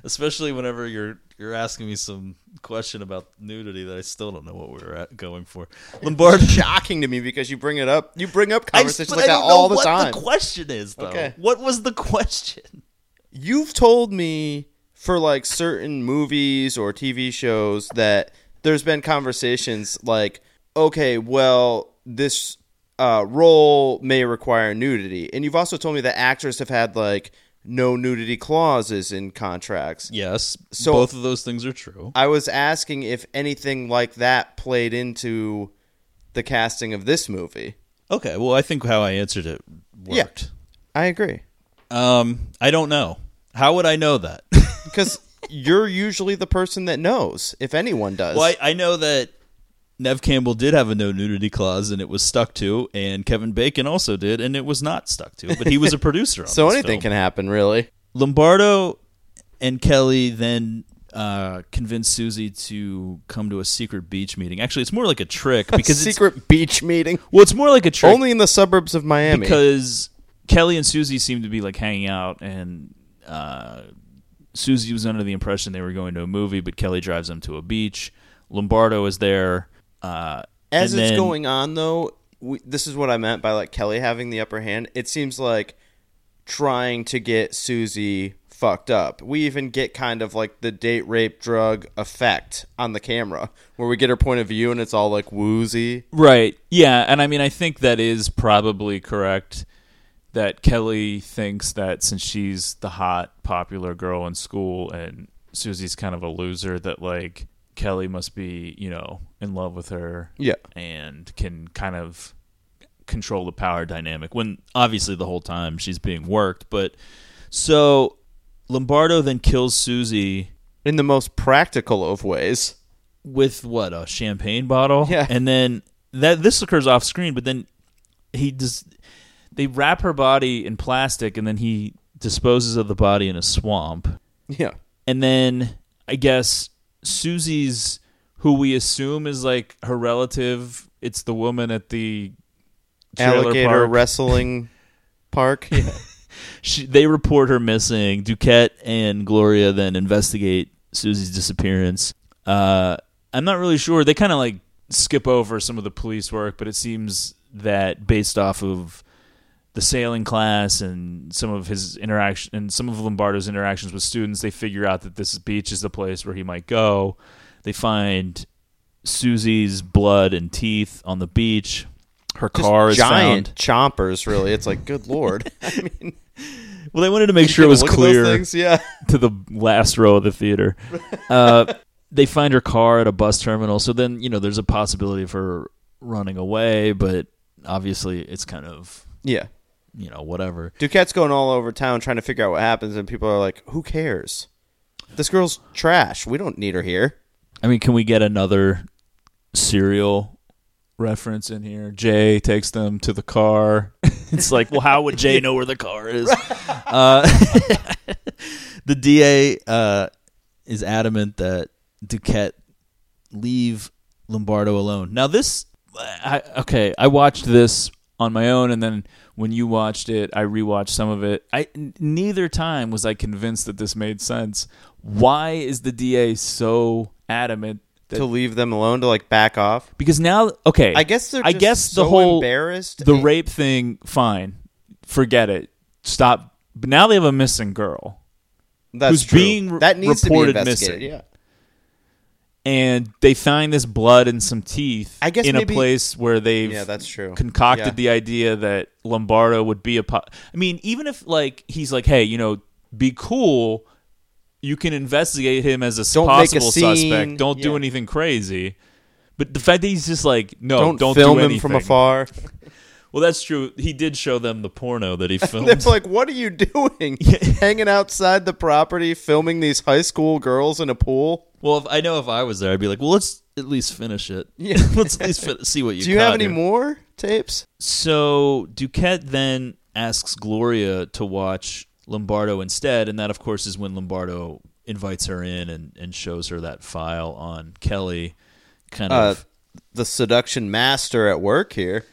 especially whenever you're you're asking me some question about nudity that I still don't know what we were at, going for. Lombardo, Shocking to me because you bring it up. You bring up conversations but like I that know all the what time. the question is though. Okay. What was the question? You've told me for like certain movies or TV shows that there's been conversations like, okay, well, this uh, role may require nudity, and you've also told me that actors have had like no nudity clauses in contracts. Yes, So- both of those things are true. I was asking if anything like that played into the casting of this movie. Okay, well, I think how I answered it Yeah. I agree Um, I don't know. How would I know that? because you're usually the person that knows if anyone does. well, I, I know that Neve Campbell did have a no nudity clause, and it was stuck to, and Kevin Bacon also did, and it was not stuck to. But he was a producer. On so anything film. can happen, really. Lombardo and Kelly then uh, convince Susie to come to a secret beach meeting. Actually, it's more like a trick because it's secret beach meeting well, it's more like a trick only in the suburbs of Miami. because Kelly and Susie seem to be like hanging out, and uh, Susie was under the impression they were going to a movie, but Kelly drives them to a beach. Lombardo is there. Uh, As it's then- going on, though, we, this is what I meant by like Kelly having the upper hand. It seems like trying to get Susie fucked up. We even get kind of like the date rape drug effect on the camera, where we get her point of view and it's all like woozy. Right. Yeah, and I mean I think that is probably correct that Kelly thinks that since she's the hot popular girl in school and Susie's kind of a loser that like Kelly must be, you know, in love with her Yeah. and can kind of control the power dynamic when obviously the whole time she's being worked, but so Lombardo then kills Susie In the most practical of ways. with what a champagne bottle Yeah. and then that this occurs off screen but then he does they wrap her body in plastic and then he disposes of the body in a swamp Yeah. and then i guess susie's who we assume is like her relative it's the woman at the Alligator park. wrestling park. Yeah. she, they report her missing. Duquette and Gloria then investigate Susie's disappearance. Uh, I'm not really sure. They kind of like skip over some of the police work, but it seems that based off of the sailing class and some of his interaction and some of Lombardo's interactions with students, they figure out that this beach is the place where he might go. They find Susie's blood and teeth on the beach. Her Just car is giant found. chompers, really. It's like, good lord. I mean, Well, they wanted to make sure it was clear. things. Yeah. to the last row of the theater. Uh, they find her car at a bus terminal. So then, you know, there's a possibility of her running away, but obviously it's kind of, Yeah. You know, whatever. Duquette's going all over town trying to figure out what happens, and people are like, "Who cares? This girl's trash. We don't need her here." I mean, can we get another serial reference in here. Jay takes them to the car. it's like, well, how would Jay know where the car is? Uh, the DA uh, is adamant that Duquette leave Lombardo alone. Now, this, I, okay, I watched this on my own, and then when you watched it, I rewatched some of it. I n- neither time was I convinced that this made sense. Why is the DA so adamant that to leave them alone to like back off. because now, okay, I guess they're I guess the so whole embarrassed. the and- rape thing, fine, forget it, stop. But now they have a missing girl, That's who's true. being that needs to be reported investigated. missing. Yeah. And they find this blood and some teeth. I guess in maybe- a place where they've Yeah, that's true. concocted Yeah. the idea that Lombardo would be a. Po- I mean, even if like he's like, hey, you know, be cool. You can investigate him as a Don't make a possible suspect. Don't do anything crazy. But the fact that he's just like, no, don't, don't, film do him anything. from afar. Well, that's true. He did show them the porno that he They're like, "What are you doing? Hanging outside the property, filming these high school girls in a pool?" Well, if I know if I was there, I'd be like, well, let's at least finish it. Yeah. let's at least fin- see what you. Do you have any here. more tapes? So Duquette then asks Gloria to watch Lombardo instead, and that, of course, is when Lombardo invites her in and, and shows her that file on Kelly. Kind Uh, of. the seduction master at work here.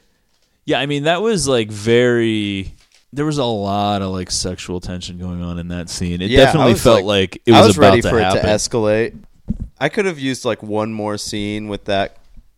Yeah, I mean, that was like very. There was a lot of like sexual tension going on in that scene. It Yeah, definitely felt like- like, it was, was about ready to for happen. it to escalate. I could have used like one more scene with that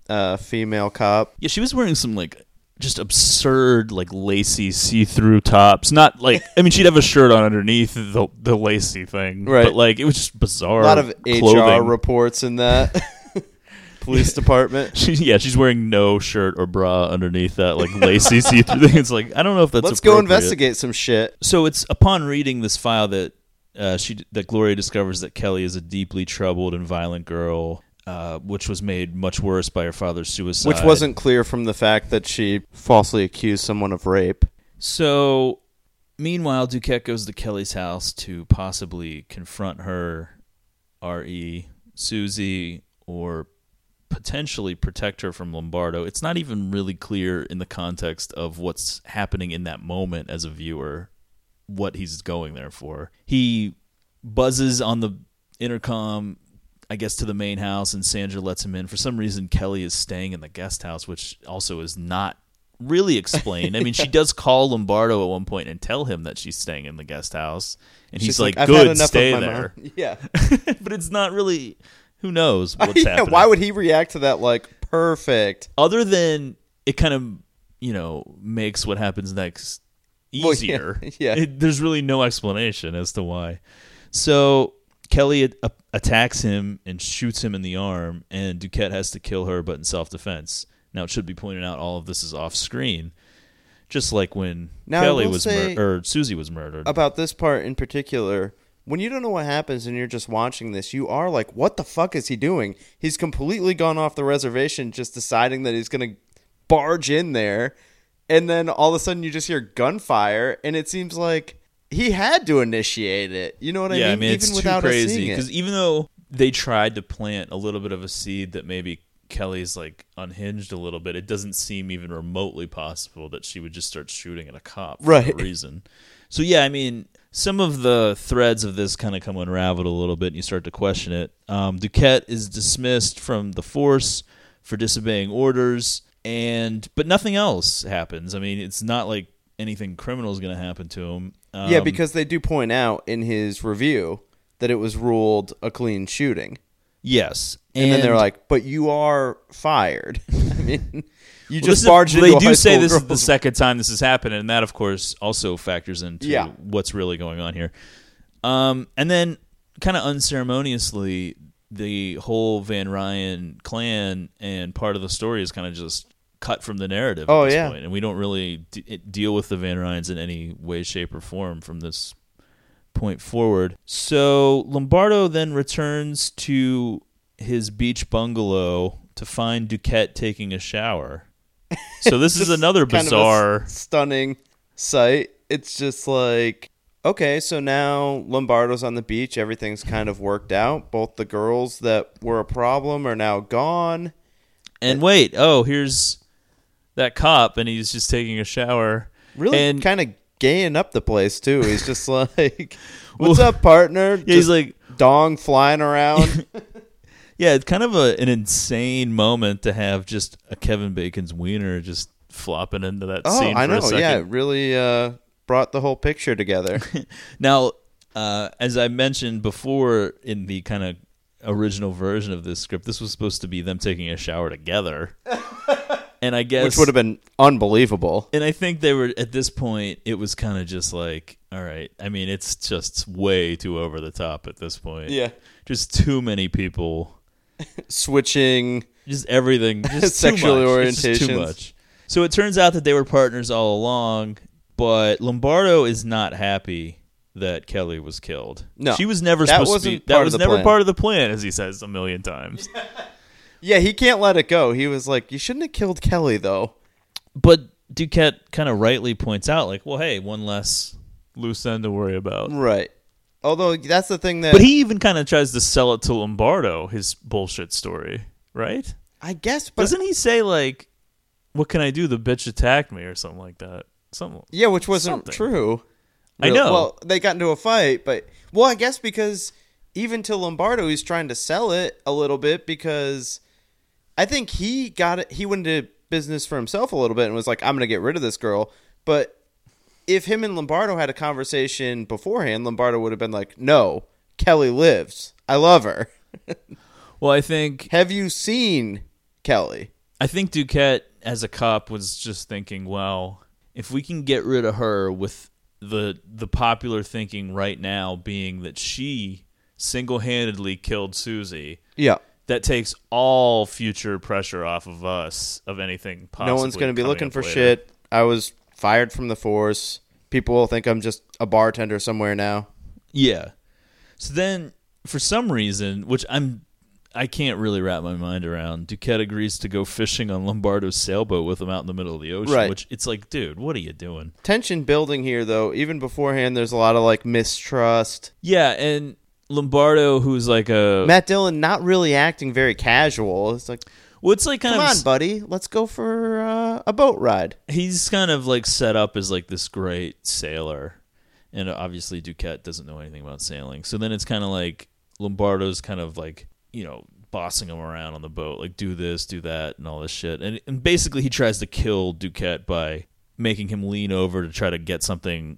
uh, female cop. Yeah, she was wearing some like just absurd like lacy see-through tops. Not like I mean she'd have a shirt on underneath the the lacy thing, Right. But like it was just bizarre. A lot of HR reports in that. Police department. She, yeah, she's wearing no shirt or bra underneath that like lacy see-through thing. It's like I don't know if that's Let's go investigate some shit. So it's upon reading this file that uh, she that Gloria discovers that Kelly is a deeply troubled and violent girl, uh, which was made much worse by her father's suicide. Which wasn't clear from the fact that she falsely accused someone of rape. So, meanwhile, Duquette goes to Kelly's house to possibly confront her, R.E., Susie, or potentially protect her from Lombardo. It's not even really clear in the context of what's happening in that moment as a viewer what he's going there for. He buzzes on the intercom. I guess to the main house, and Sandra lets him in. For some reason, Kelly is staying in the guest house, which also is not really explained. I mean, she does call Lombardo at one point and tell him that she's staying in the guest house, and he's She's like, I've "Good, stay there." mom." Yeah. but it's not really. Who knows what's yeah, happening? why would he react to that like perfect? Other than it kind of you know makes what happens next Well, yeah, easier. yeah. It- there's really no explanation as to why. So Kelly a- attacks him and shoots him in the arm, and Duquette has to kill her, but in self defense. Now it should be pointed out all of this is off screen, just like when Now, Kelly was mur- or Susie was murdered. About this part in particular, when you don't know what happens and you're just watching this, you are like, what the fuck is he doing? He's completely gone off the reservation, just deciding that he's going to barge in there. And then all of a sudden you just hear gunfire, and it seems like he had to initiate it. You know what I yeah, mean? I mean Even too without us crazy because even though they tried to plant a little bit of a seed that maybe Kelly's like unhinged a little bit, it doesn't seem even remotely possible that she would just start shooting at a cop for Right. no reason. So yeah, I mean, some of the threads of this kind of come unraveled a little bit, and you start to question it. Um, Duquette is dismissed from the force for disobeying orders, and but nothing else happens. I mean, it's not like anything criminal is going to happen to him. Um, yeah, because they do point out in his review that it was ruled a clean shooting. yes, And, then they're like, "But you are fired." I mean, you Well, just is- into They do say this is the second time this has happened, and that, of course, also factors into Yeah. what's really going on here. Um, and then, kind of unceremoniously, the whole Van Ryan clan and part of the story is kind of just cut from the narrative. Oh, at this yeah. point, and we don't really d- deal with the Van Ryans in any way, shape, or form from this point forward. So Lombardo then returns to his beach bungalow to find Duquette taking a shower. So this is another kind of a bizarre. stunning sight. It's just like, okay, so now Lombardo's on the beach. Everything's kind of worked out. Both the girls that were a problem are now gone. And uh, wait, oh, here's that cop, and he's just taking a shower. Really and kind of gaying up the place too. He's just like, "What's up, partner?" yeah, he's like, dong flying around. yeah, it's kind of a, an insane moment to have just a Kevin Bacon's wiener just flopping into that oh, scene I know. Yeah, it really uh, brought the whole picture together. Now, uh, as I mentioned before in the kind of original version of this script, this was supposed to be them taking a shower together. And I guess which would have been unbelievable. and I think they were at this point it was kind of just like, all right. I mean, it's just way too over the top at this point. Yeah. Just too many people. Switching. Just everything. Just Sexual too much. It's just too much. So it turns out that they were partners all along, but Lombardo is not happy that Kelly was killed. No, she was never that supposed to be. That was never plan. part of the plan, as he says a million times. Yeah, he can't let it go. He was like, "You shouldn't have killed Kelly, though." But Duquette kind of rightly points out, like, well, hey, one less loose end to worry about. Right. Although that's the thing that. But he even kind of tries to sell it to Lombardo, his bullshit story, right? I guess, but Doesn't he say like, "What can I do? The bitch attacked me" or something like that? Something. yeah, which wasn't Something. true. I know. Well, they got into a fight, but well, I guess because even to Lombardo, he's trying to sell it a little bit because I think he got it. He went into business for himself a little bit and was like, "I'm going to get rid of this girl." But if him and Lombardo had a conversation beforehand, Lombardo would have been like, "No, Kelly lives. I love her. Well, I think Have you seen Kelly?" I think Duquette, as a cop, was just thinking, well, if we can get rid of her with the the popular thinking right now being that she single handedly killed Susie, Yeah. That takes all future pressure off of us of anything possible. no one's going to be looking for shit. I was fired from the force. People will think I'm just a bartender somewhere now. Yeah. So then, for some reason, which I'm, I can't really wrap my mind around, Duquette agrees to go fishing on Lombardo's sailboat with him out in the middle of the ocean. Right. Which it's like, dude, what are you doing? Tension building here, though. Even beforehand, there's a lot of like mistrust. Yeah, and Lombardo, who's like a, Matt Dillon not really acting very casual. It's like, well, it's like kind come of, on, buddy, let's go for uh, a boat ride. he's kind of like set up as like this great sailor, and obviously Duquette doesn't know anything about sailing. So then it's kind of like Lombardo's kind of like you know bossing him around on the boat, like do this, do that, and all this shit. And, and basically he tries to kill Duquette by making him lean over to try to get something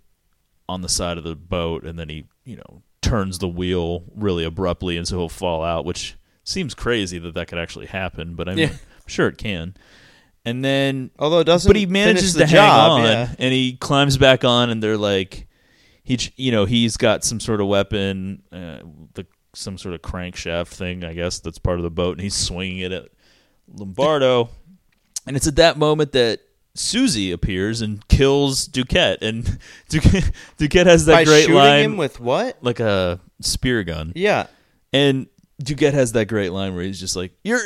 on the side of the boat, and then he you know turns the wheel really abruptly, and so he'll fall out, which seems crazy that that could actually happen, but I mean, Yeah. I'm sure it can. And then Although it doesn't. but he manages to job, hang on yeah. and he climbs back on and they're like he you know he's got some sort of weapon uh, the some sort of crankshaft thing i guess that's part of the boat and he's swinging it at lombardo and it's at that moment that Susie appears and kills Duquette, and Duquette, Duquette has that By great shooting line, him with what? like a spear gun. Yeah. And Duquette has that great line where he's just like, "You're,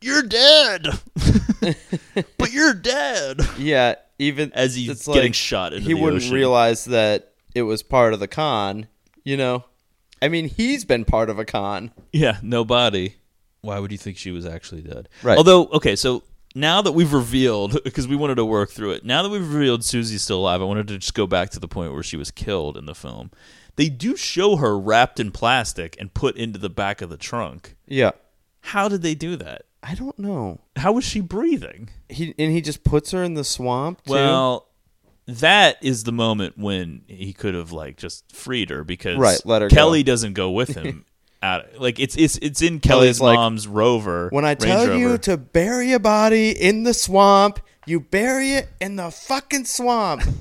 you're dead, but you're dead." Yeah. Even As he's getting like shot he wouldn't ocean. realize that it was part of the con. You know, I mean, he's been part of a con. Yeah, no body. Why would you think she was actually dead? Right. Although, okay, so now that we've revealed, because we wanted to work through it, now that we've revealed Susie's still alive, I wanted to just go back to the point where she was killed in the film. They do show her wrapped in plastic and put into the back of the trunk. Yeah. How did they do that? I don't know. How was she breathing? He and he just puts her in the swamp. Too? Well, that is the moment when he could have like just freed her because Right, let her Kelly go. doesn't go with him. Out, like it's it's it's in Kelly's Kelly's like, mom's Rover. when I Range tell you Rover. to bury a body in the swamp, you bury it in the fucking swamp.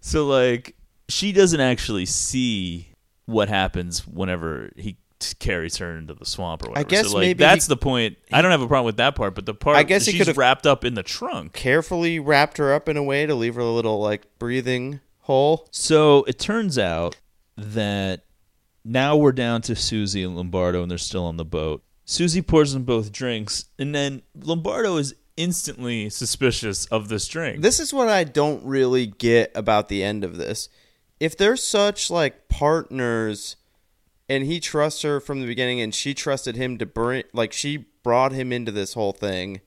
So like she doesn't actually see what happens whenever he carries her into the swamp or whatever. guess so like maybe that's he- the point. I don't have a problem with that part, but the part I guess he she's could've- wrapped up in the trunk. Carefully wrapped her up in a way to leave her a little like breathing hole. So it turns out that now we're down to Susie and Lombardo, and they're still on the boat. Susie pours them both drinks, and then Lombardo is instantly suspicious of this drink. This is what I don't really get about the end of this. If they're such like partners, and he trusts her from the beginning and she trusted him to bring like she brought him into this whole thing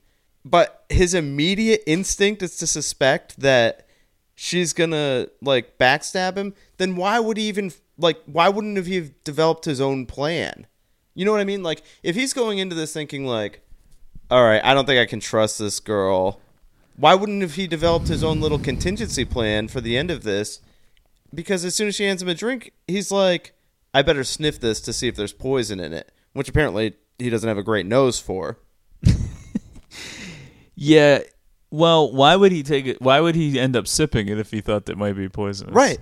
but his immediate instinct is to suspect that she's gonna like backstab him then why would he even like why wouldn't have he developed his own plan you know what i mean like if he's going into this thinking like all right i don't think i can trust this girl why wouldn't have he developed his own little contingency plan for the end of this because as soon as she hands him a drink, he's like, I better sniff this to see if there's poison in it, which apparently he doesn't have a great nose for. Yeah. Well, why would he take it? Why would he end up sipping it if he thought that might be poisonous? Right.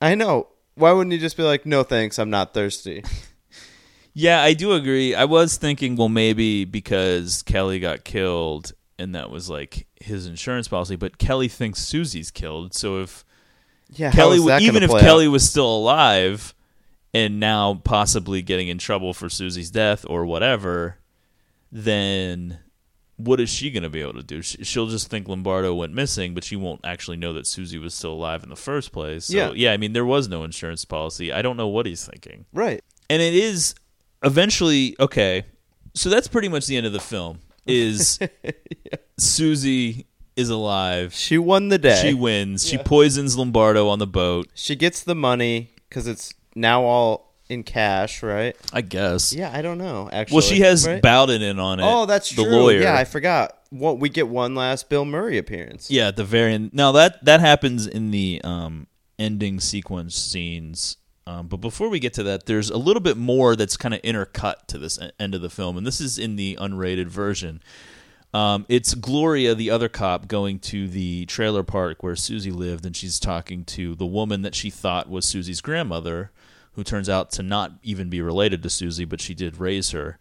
I know. Why wouldn't he just be like, no thanks, I'm not thirsty? Yeah, I do agree. I was thinking, well, maybe because Kelly got killed and that was like his insurance policy, but Kelly thinks Susie's killed. So if Yeah, Kelly, even if Kelly out? was still alive and now possibly getting in trouble for Susie's death or whatever, then what is she going to be able to do? She- She'll just think Lombardo went missing, but she won't actually know that Susie was still alive in the first place. So, Yeah. yeah, I mean, there was no insurance policy. I don't know what he's thinking. Right. And it is eventually okay. So that's pretty much the end of the film. Is Susie is alive. She won the day. She wins. She poisons Lombardo on the boat. She gets the money because it's now all in cash, right? I guess. Yeah, I don't know. Actually, Well, she has right? Bowden in on it. Oh, that's the true. lawyer. Yeah, I forgot. What we get one last Bill Murray appearance. Yeah, at the very end. Now that that happens in the um, ending sequence scenes. Um, but before we get to that, there's a little bit more that's kind of intercut to this end of the film, and this is in the unrated version. Um, it's Gloria, the other cop, going to the trailer park where Susie lived, and she's talking to the woman that she thought was Susie's grandmother, who turns out to not even be related to Susie, but she did raise her.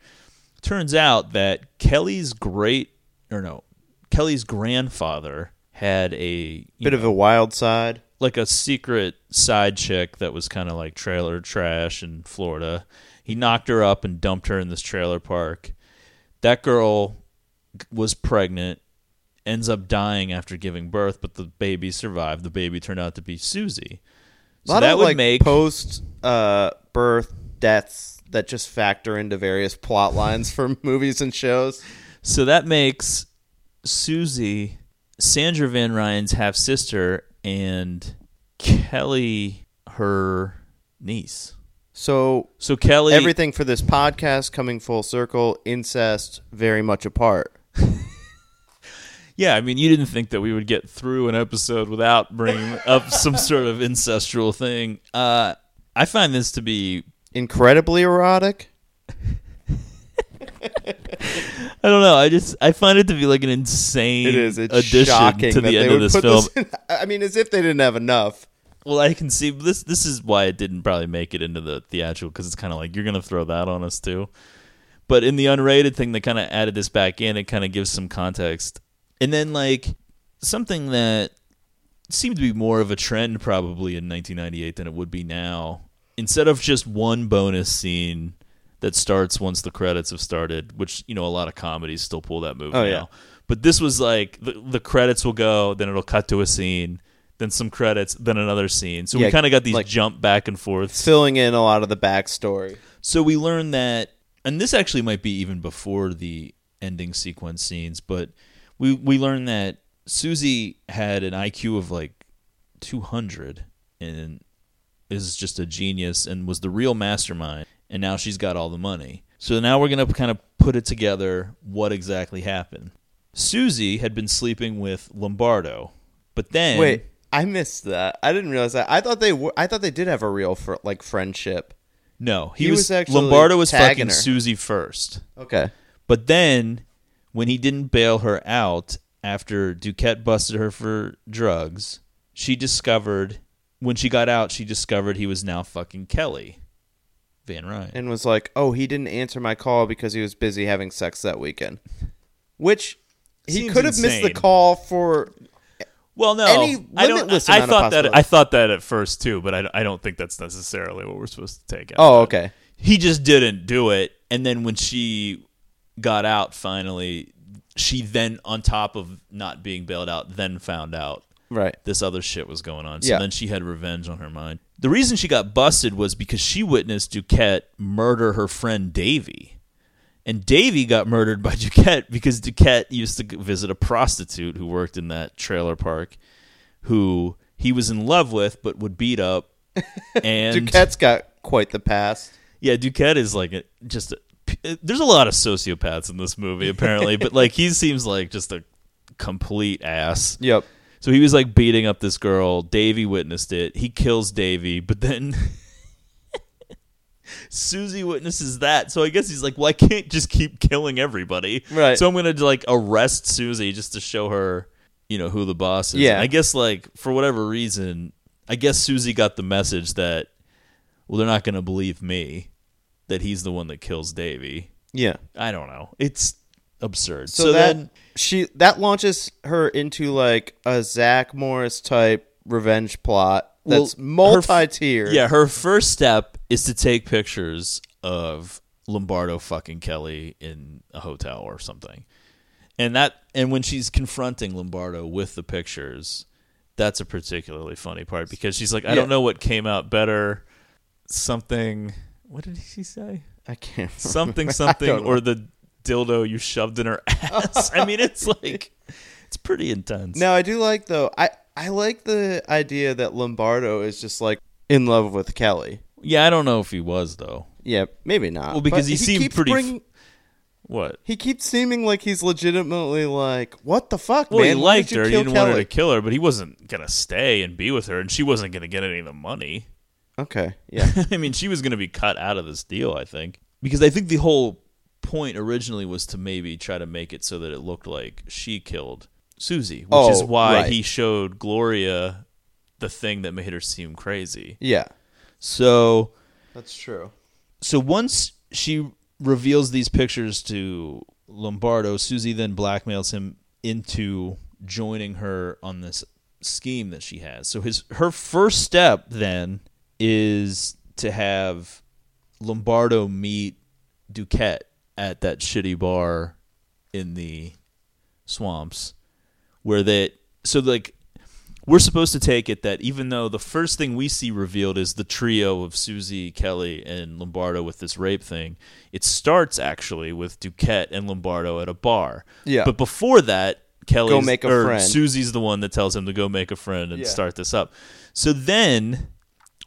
Turns out that Kelly's great, or no, Kelly's grandfather had a Bit of a wild side. like a secret side chick that was kind of like trailer trash in Florida. He knocked her up and dumped her in this trailer park. That girl was pregnant, ends up dying after giving birth, but the baby survived. The baby turned out to be Susie. A So that of would like make post uh, birth deaths that just factor into various plot lines for movies and shows. so that makes Susie Sandra Van Ryan's half sister and Kelly her niece. So So Kelly everything for this podcast coming full circle, incest very much apart. Yeah, I mean, you didn't think that we would get through an episode without bringing up some sort of ancestral thing. Uh, I find this to be, Incredibly erotic. I don't know, I just, I find it to be like an insane It is. It's addition shocking to the end of this film. this. In, I mean, as if they didn't have enough. Well, I can see this. This is why it didn't probably make it into the theatrical because it's kind of like you're gonna throw that on us too. But in the unrated thing, they kind of added this back in. It kind of gives some context, and then like something that seemed to be more of a trend probably in 1998 than it would be now. Instead of just one bonus scene that starts once the credits have started, which you know a lot of comedies still pull that move Oh, now. yeah. But this was like the, the credits will go, then it'll cut to a scene, then some credits, then another scene. So we kind of got these like- jump back and forth. Filling in a lot of the backstory. So we learned that, and this actually might be even before the ending sequence scenes, but we we learned that Susie had an IQ of like 200 and is just a genius and was the real mastermind. And now she's got all the money. So now we're gonna kind of put it together. What exactly happened? Susie had been sleeping with Lombardo, but then Wait, I missed that. I didn't realize that. I thought they were. I thought they did have a real fr- like friendship. no, he, He was, was actually Lombardo was fucking her. Susie first. Okay. But then, when he didn't bail her out after Duquette busted her for drugs, she discovered, when she got out, she discovered he was now fucking Kelly Van Ryan. and was like, "Oh, he didn't answer my call because he was busy having sex that weekend," which he Seems could have missed the call for. well, no, I don't. limitless I thought that. I thought that at first too, but I, I don't think that's necessarily what we're supposed to take out. Oh, okay. he just didn't do it and then when she got out finally she then on top of not being bailed out then found out Right. this other shit was going on so Yeah. then she had revenge on her mind The reason she got busted was because she witnessed Duquette murder her friend Davy. And Davy got murdered by Duquette because Duquette used to visit a prostitute who worked in that trailer park who he was in love with but would beat up. And Duquette's got quite the past. yeah, Duquette is like a, just a, Uh, there's a lot of sociopaths in this movie apparently, but like he seems like just a complete ass. Yep. So he was like beating up this girl. Davy witnessed it. He kills Davy, but then Susie witnesses that. So I guess he's like, well, I can't just keep killing everybody. Right. So I'm gonna like arrest Susie just to show her, you know, who the boss is. Yeah. And I guess like for whatever reason, I guess Susie got the message that, well, they're not gonna believe me that he's the one that kills Davy. Yeah. I don't know. It's absurd. So, So, that then she that launches her into like a Zach Morris type revenge plot that's Well, multi-tiered. Yeah, her first step is to take pictures of Lombardo fucking Kelly in a hotel or something. And that and when she's confronting Lombardo with the pictures, that's a particularly funny part because she's like, I Yeah. don't know what came out better. Something what did she say? I can't Something remember. I something don't know. or the dildo you shoved in her ass. I mean it's like it's pretty intense. Now I do like though. I I like the idea that Lombardo is just like in love with Kelly. Yeah, I don't know if he was though. Yeah, maybe not. Well, because But he seemed keeps pretty f- What? he keeps seeming like he's legitimately like, what the fuck, Well, man? he liked did her. He kill didn't want her to kill her, but he wasn't gonna stay and be with her, and she wasn't gonna get any of the money. Okay, yeah, I mean, she was gonna be cut out of this deal, I think, because I think the whole point originally was to maybe try to make it so that it looked like she killed Susie, which Oh, is why right. he showed Gloria the thing that made her seem crazy. yeah, So, that's true. so once she reveals these pictures to Lombardo, Susie then blackmails him into joining her on this scheme that she has. So his her first step then is to have Lombardo meet Duquette at that shitty bar in the swamps where they so like we're supposed to take it that even though the first thing we see revealed is the trio of Susie, Kelly, and Lombardo with this rape thing, it starts actually with Duquette and Lombardo at a bar. Yeah. But before that, Kelly Go make a or friend. Susie's the one that tells him to go make a friend and Yeah. start this up. So then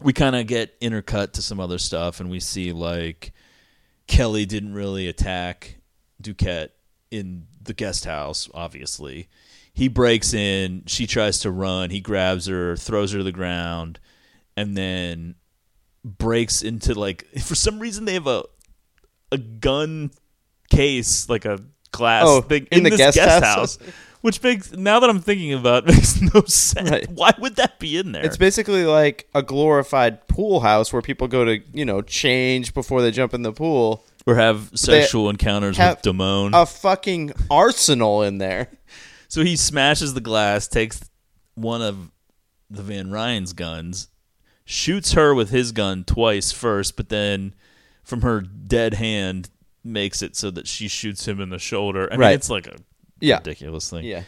we kind of get intercut to some other stuff, and we see like Kelly didn't really attack Duquette in the guest house, obviously. He breaks in, she tries to run, he grabs her, throws her to the ground, and then breaks into like for some reason they have a a gun case, like a glass Oh, thing in the this guest guest, house? house. Which makes now that I'm thinking about it, makes no sense. Right. Why would that be in there? It's basically like a glorified pool house where people go to, you know, change before they jump in the pool. or have sexual encounters have with Damone. A fucking arsenal in there. So he smashes the glass, takes one of the Van Ryan's guns, shoots her with his gun twice first, but then from her dead hand makes it so that she shoots him in the shoulder. I mean, Right. it's like a Yeah. ridiculous thing. Yeah.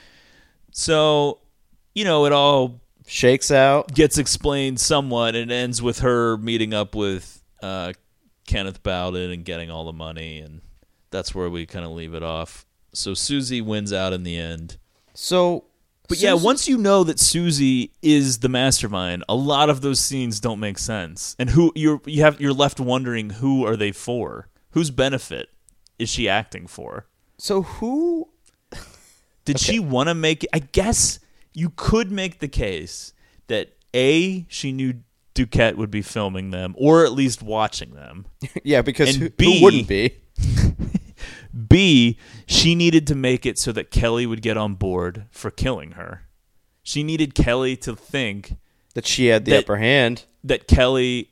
So, you know, it all Shakes out. gets explained somewhat. and ends with her meeting up with uh, Kenneth Bowden and getting all the money, and that's where we kind of leave it off. So Susie wins out in the end. So But yeah, once you know that Susie is the mastermind, a lot of those scenes don't make sense. And who you're you have you're left wondering who are they for? Whose benefit is she acting for? So who Did she want to make I guess you could make the case that A she knew Duquette would be filming them or at least watching them. Yeah, because who, B- who wouldn't be? B, she needed to make it so that Kelly would get on board for killing her. She needed Kelly to think That she had the That- upper hand. that Kelly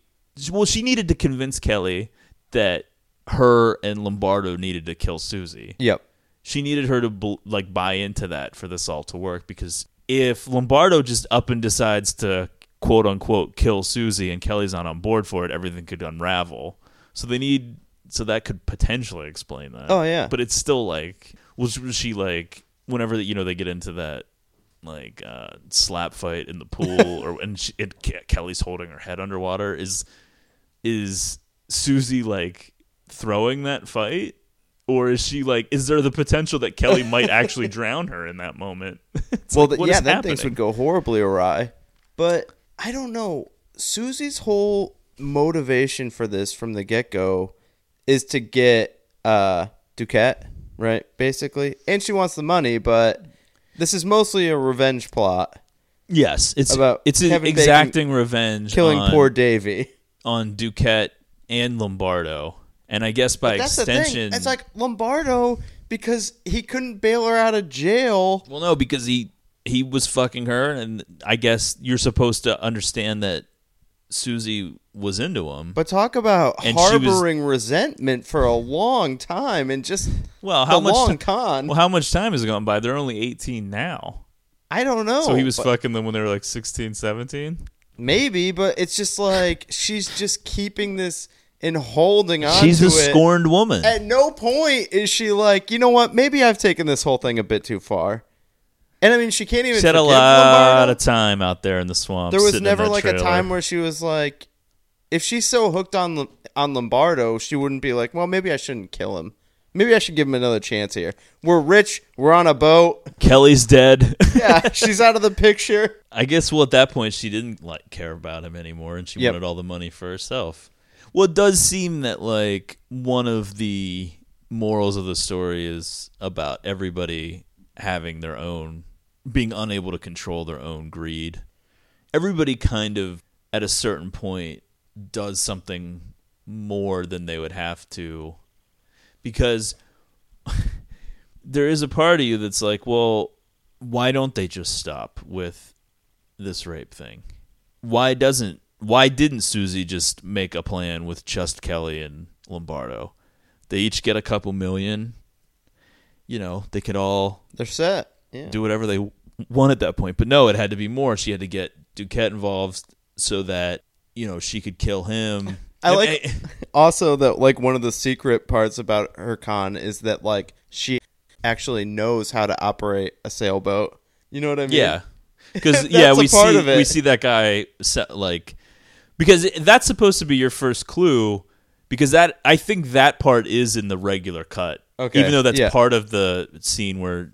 well she needed to convince Kelly that her and Lombardo needed to kill Susie. Yep. She needed her to like buy into that for this all to work because if Lombardo just up and decides to quote unquote kill Susie and Kelly's not on board for it, everything could unravel. So they need so that could potentially explain that. Oh, yeah. But it's still like was, was she like whenever you know they get into that like uh, slap fight in the pool, or and she, it, Kelly's holding her head underwater. Is is Susie like throwing that fight? Or is she like? Is there the potential that Kelly might actually drown her in that moment? It's well, like, th- what yeah, then things would go horribly awry. But I don't know. Susie's whole motivation for this from the get go is to get uh Duquette, right? Basically, and she wants the money, but this is mostly a revenge plot, Yes, it's About it's Kevin Bacon exacting revenge, killing on, poor Davy. on Duquette and Lombardo, and I guess by That's the extension, thing. It's like Lombardo because he couldn't bail her out of jail. well, no, because he he was fucking her, and I guess you're supposed to understand that Susie was into him. But talk about And she was- harboring resentment for a long time and just well, how the much long ti- con. Well, how much time has gone by? They're only 18 now. I don't know. so he was but- fucking them when they were like 16, 17? Maybe, but it's just like she's just keeping this and holding on She's a it. scorned woman. At no point is she like, you know what? Maybe I've taken this whole thing a bit too far. And I mean, she can't even. She had a lot Lombardo. of time out there in the swamp. There was never like a time where she was like, if she's so hooked on on Lombardo, she wouldn't be like, well, maybe I shouldn't kill him. Maybe I should give him another chance here. We're rich. We're on a boat. Kelly's dead. Yeah, she's out of the picture. I guess well at that point she didn't like care about him anymore and she Yep. wanted all the money for herself. Well it does seem that like one of the morals of the story is about everybody having their own being unable to control their own greed. Everybody kind of at a certain point does something more than they would have to because there is a part of you that's like, well, why don't they just stop with this rape thing? Why doesn't why didn't Susie just make a plan with just Kelly and Lombardo? They each get a couple million. You know, they could all They're set. Yeah. do whatever they want at that point. But no, it had to be more. She had to get Duquette involved so that, you know, she could kill him. I like also that like one of the secret parts about her con is that like she actually knows how to operate a sailboat. You know what I mean? Yeah, because yeah, we see we see that guy like because that's supposed to be your first clue. Because that I think that part is in the regular cut. Okay, even though that's yeah. part of the scene where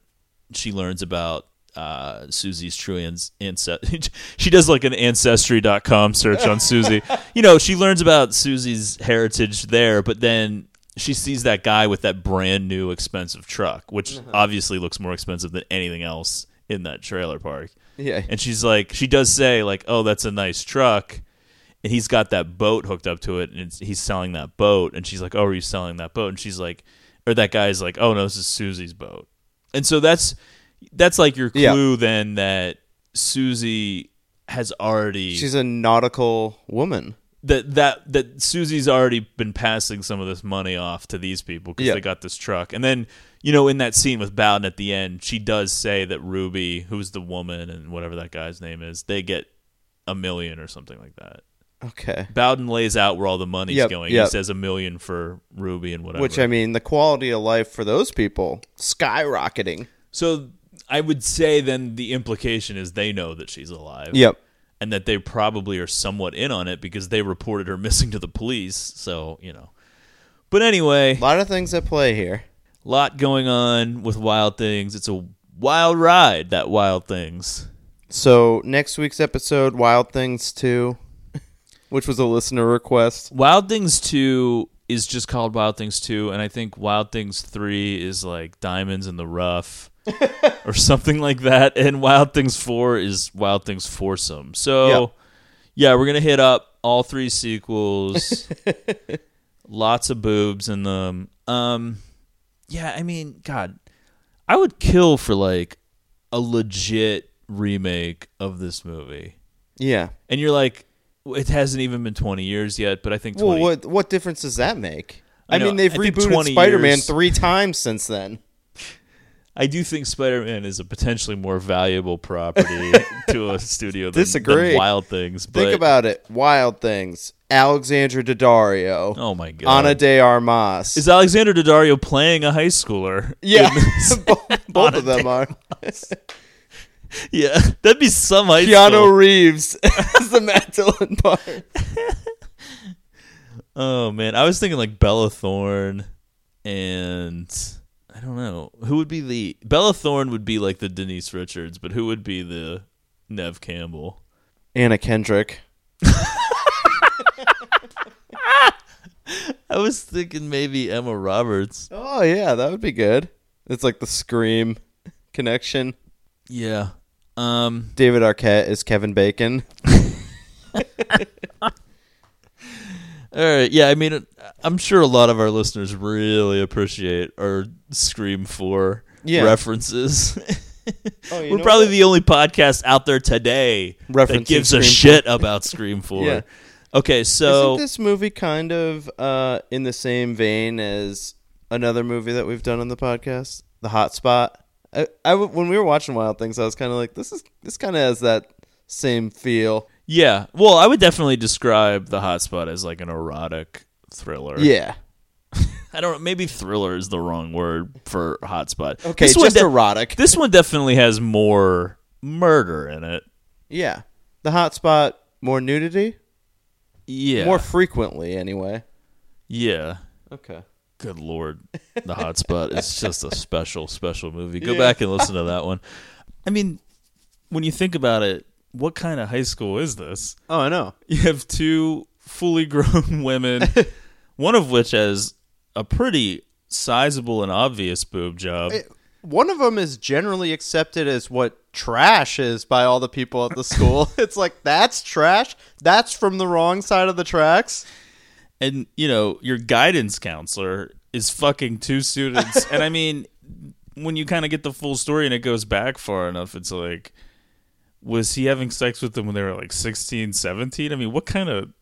she learns about uh, Susie's true ans- ancestry. she does like an ancestry.com search on Susie. you know, she learns about Susie's heritage there, but then she sees that guy with that brand new expensive truck, which Uh-huh. obviously looks more expensive than anything else in that trailer park. Yeah. And she's like, she does say like, "Oh, that's a nice truck," and he's got that boat hooked up to it, and it's, he's selling that boat. And she's like, "Oh, are you selling that boat?" And she's like, or that guy's like, "Oh no, this is Susie's boat." And so that's that's like your Yeah. clue then that Susie has already She's a nautical woman. that that that Susie's already been passing some of this money off to these people because Yeah. they got this truck. And then you know, in that scene with Bowden at the end, she does say that Ruby, who's the woman and whatever that guy's name is, they get a million or something like that. Okay. Bowden lays out where all the money's Yep, going. yep. He says a million for Ruby and whatever. Which I mean, the quality of life for those people skyrocketing. so I would say then the implication is they know that she's alive. Yep. and that they probably are somewhat in on it because they reported her missing to the police. So, you know. But anyway, A lot of things at play here. A lot going on with Wild Things. It's a wild ride, that Wild Things. So next week's episode, Wild Things Two, which was a listener request. Wild Things 2 is just called Wild Things 2, and I think Wild Things 3 is like Diamonds in the Rough or something like that. And Wild Things 4 is Wild Things Foursome. So, Yeah. yeah, we're going to hit up all three sequels. Lots of boobs in them. Um, yeah, I mean, God, I would kill for like a legit remake of this movie. Yeah. And you're like, it hasn't even been 20 years yet, but I think 20, Well, what what difference does that make? I I, know, mean, they've I rebooted Spider-Man years- three times since then. I do think Spider-Man is a potentially more valuable property to a studio than, Disagree. than Wild Things. But, Think about it. Wild Things. Alexandra Daddario. Oh my god! Ana de Armas. is Alexander Daddario playing a high schooler? yeah, both, both of them are. Yeah, that'd be some high Keanu school. Reeves as the Matt Dillon part. Oh man, I was thinking like Bella Thorne, and I don't know who would be the Bella Thorne would be like the Denise Richards, but who would be the Neve Campbell? Anna Kendrick. I was thinking maybe Emma Roberts. Oh yeah, that would be good. It's like the Scream connection. Yeah. Um. David Arquette is Kevin Bacon. All right. Yeah. I mean, I'm sure a lot of our listeners really appreciate our Scream Four Yeah. references. Oh, you We're know probably what? the only podcast out there today that Referencing gives a 4. shit about Scream Four. Yeah. Okay, so Isn't this movie kind of uh, in the same vein as another movie that we've done on the podcast, The Hot Spot? I, I when we were watching Wild Things, I was kind of like, this is this kind of has that same feel. yeah, well, I would definitely describe the Hot Spot as like an erotic thriller. Yeah. I don't know. Maybe thriller is the wrong word for Hot Spot. Okay, this one just de- erotic. This one definitely has more murder in it. Yeah. The Hot Spot, more nudity? Yeah, More frequently, anyway. yeah. Okay. Good lord, the Hot Spot is just a special, special movie. Go Yeah. back and listen to that one. I mean, when you think about it, what kind of high school is this? Oh, I know. You have two fully grown women, one of which has a pretty sizable and obvious boob job. One of them is generally accepted as what trash is by all the people at the school. it's like, that's trash? That's from the wrong side of the tracks? And, you know, your guidance counselor is fucking two students. and I mean, when you kind of get the full story and it goes back far enough, it's like, was he having sex with them when they were like 16, 17? I mean, what kind of.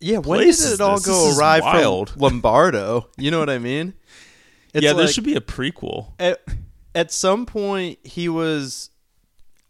Yeah, when did it all this? go This awry wild. from Lombardo? You know what I mean? It's yeah, there like, should be a prequel. at, at some point he was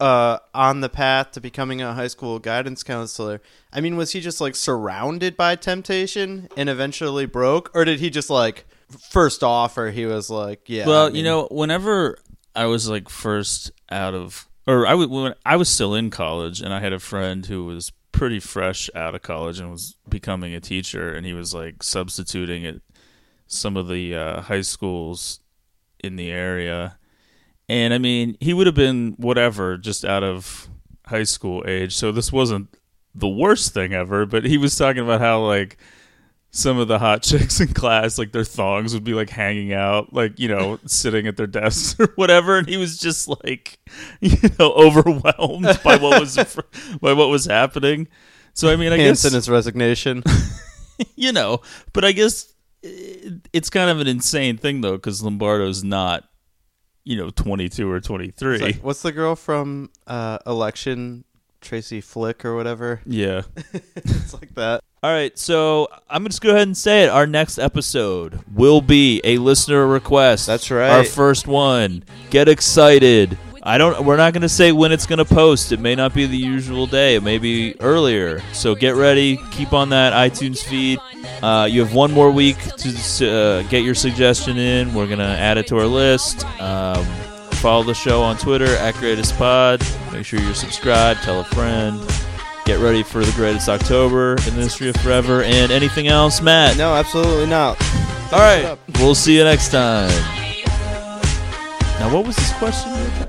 uh, on the path to becoming a high school guidance counselor. I mean, was he just like surrounded by temptation and eventually broke, or did he just like first offer he was like, yeah? Well, I mean- you know, whenever I was like first out of, or I w- when I was still in college, and I had a friend who was pretty fresh out of college and was becoming a teacher, and he was like substituting at some of the uh, high schools in the area, and I mean, he would have been whatever, just out of high school age. So this wasn't the worst thing ever, but he was talking about how like some of the hot chicks in class, like their thongs would be like hanging out, like, you know, sitting at their desks or whatever. And he was just like, you know, overwhelmed by what was, by what was happening. So, I mean, I Hanson guess, his resignation. you know, but I guess eh, it's kind of an insane thing though, because Lombardo's not, you know, 22 or 23. Like, what's the girl from uh, Election? Tracy Flick or whatever. yeah. It's like that. All right, so I'm gonna just go ahead and say it. Our next episode will be a listener request. That's right. Our first one. Get excited. I don't. We're not gonna say when it's gonna post. It may not be the usual day. It may be earlier. So get ready. Keep on that iTunes feed. Uh, you have one more week to uh, get your suggestion in. We're gonna add it to our list. Um, follow the show on Twitter at Greatest Pod. Make sure you're subscribed. Tell a friend. Get ready for the greatest October in the history of forever and anything else, Matt. No, absolutely not. All right, we'll see you next time. Now, what was this question?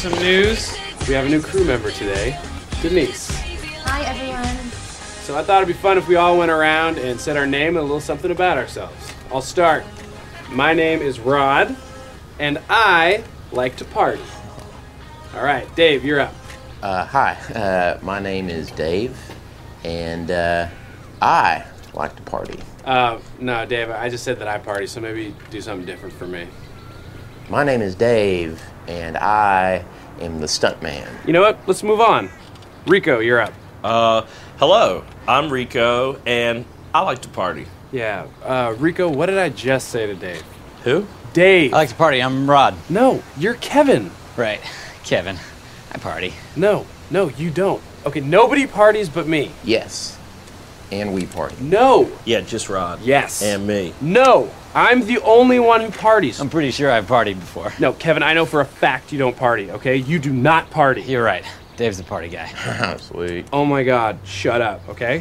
some news. We have a new crew member today, Denise. Hi, everyone. So I thought it'd be fun if we all went around and said our name and a little something about ourselves. I'll start. My name is Rod, and I like to party. All right, Dave, you're up. Uh, hi, uh, my name is Dave, and uh, I like to party. Uh, no, Dave, I just said that I party, so maybe do something different for me. My name is Dave, and I am the stuntman. You know what? Let's move on. Rico, you're up. Uh, hello, I'm Rico, and I like to party. Yeah, uh, Rico, what did I just say to Dave? Who? Dave. I like to party. I'm Rod. No, you're Kevin. Right. Kevin. I party. No, no, you don't. Okay, nobody parties but me. Yes, and we party. No. Yeah, just Rod. Yes. And me. No, I'm the only one who parties. I'm pretty sure I've partied before. No, Kevin, I know for a fact you don't party, okay? You do not party. You're right. Dave's the party guy. Sweet. Oh my god, shut up, okay?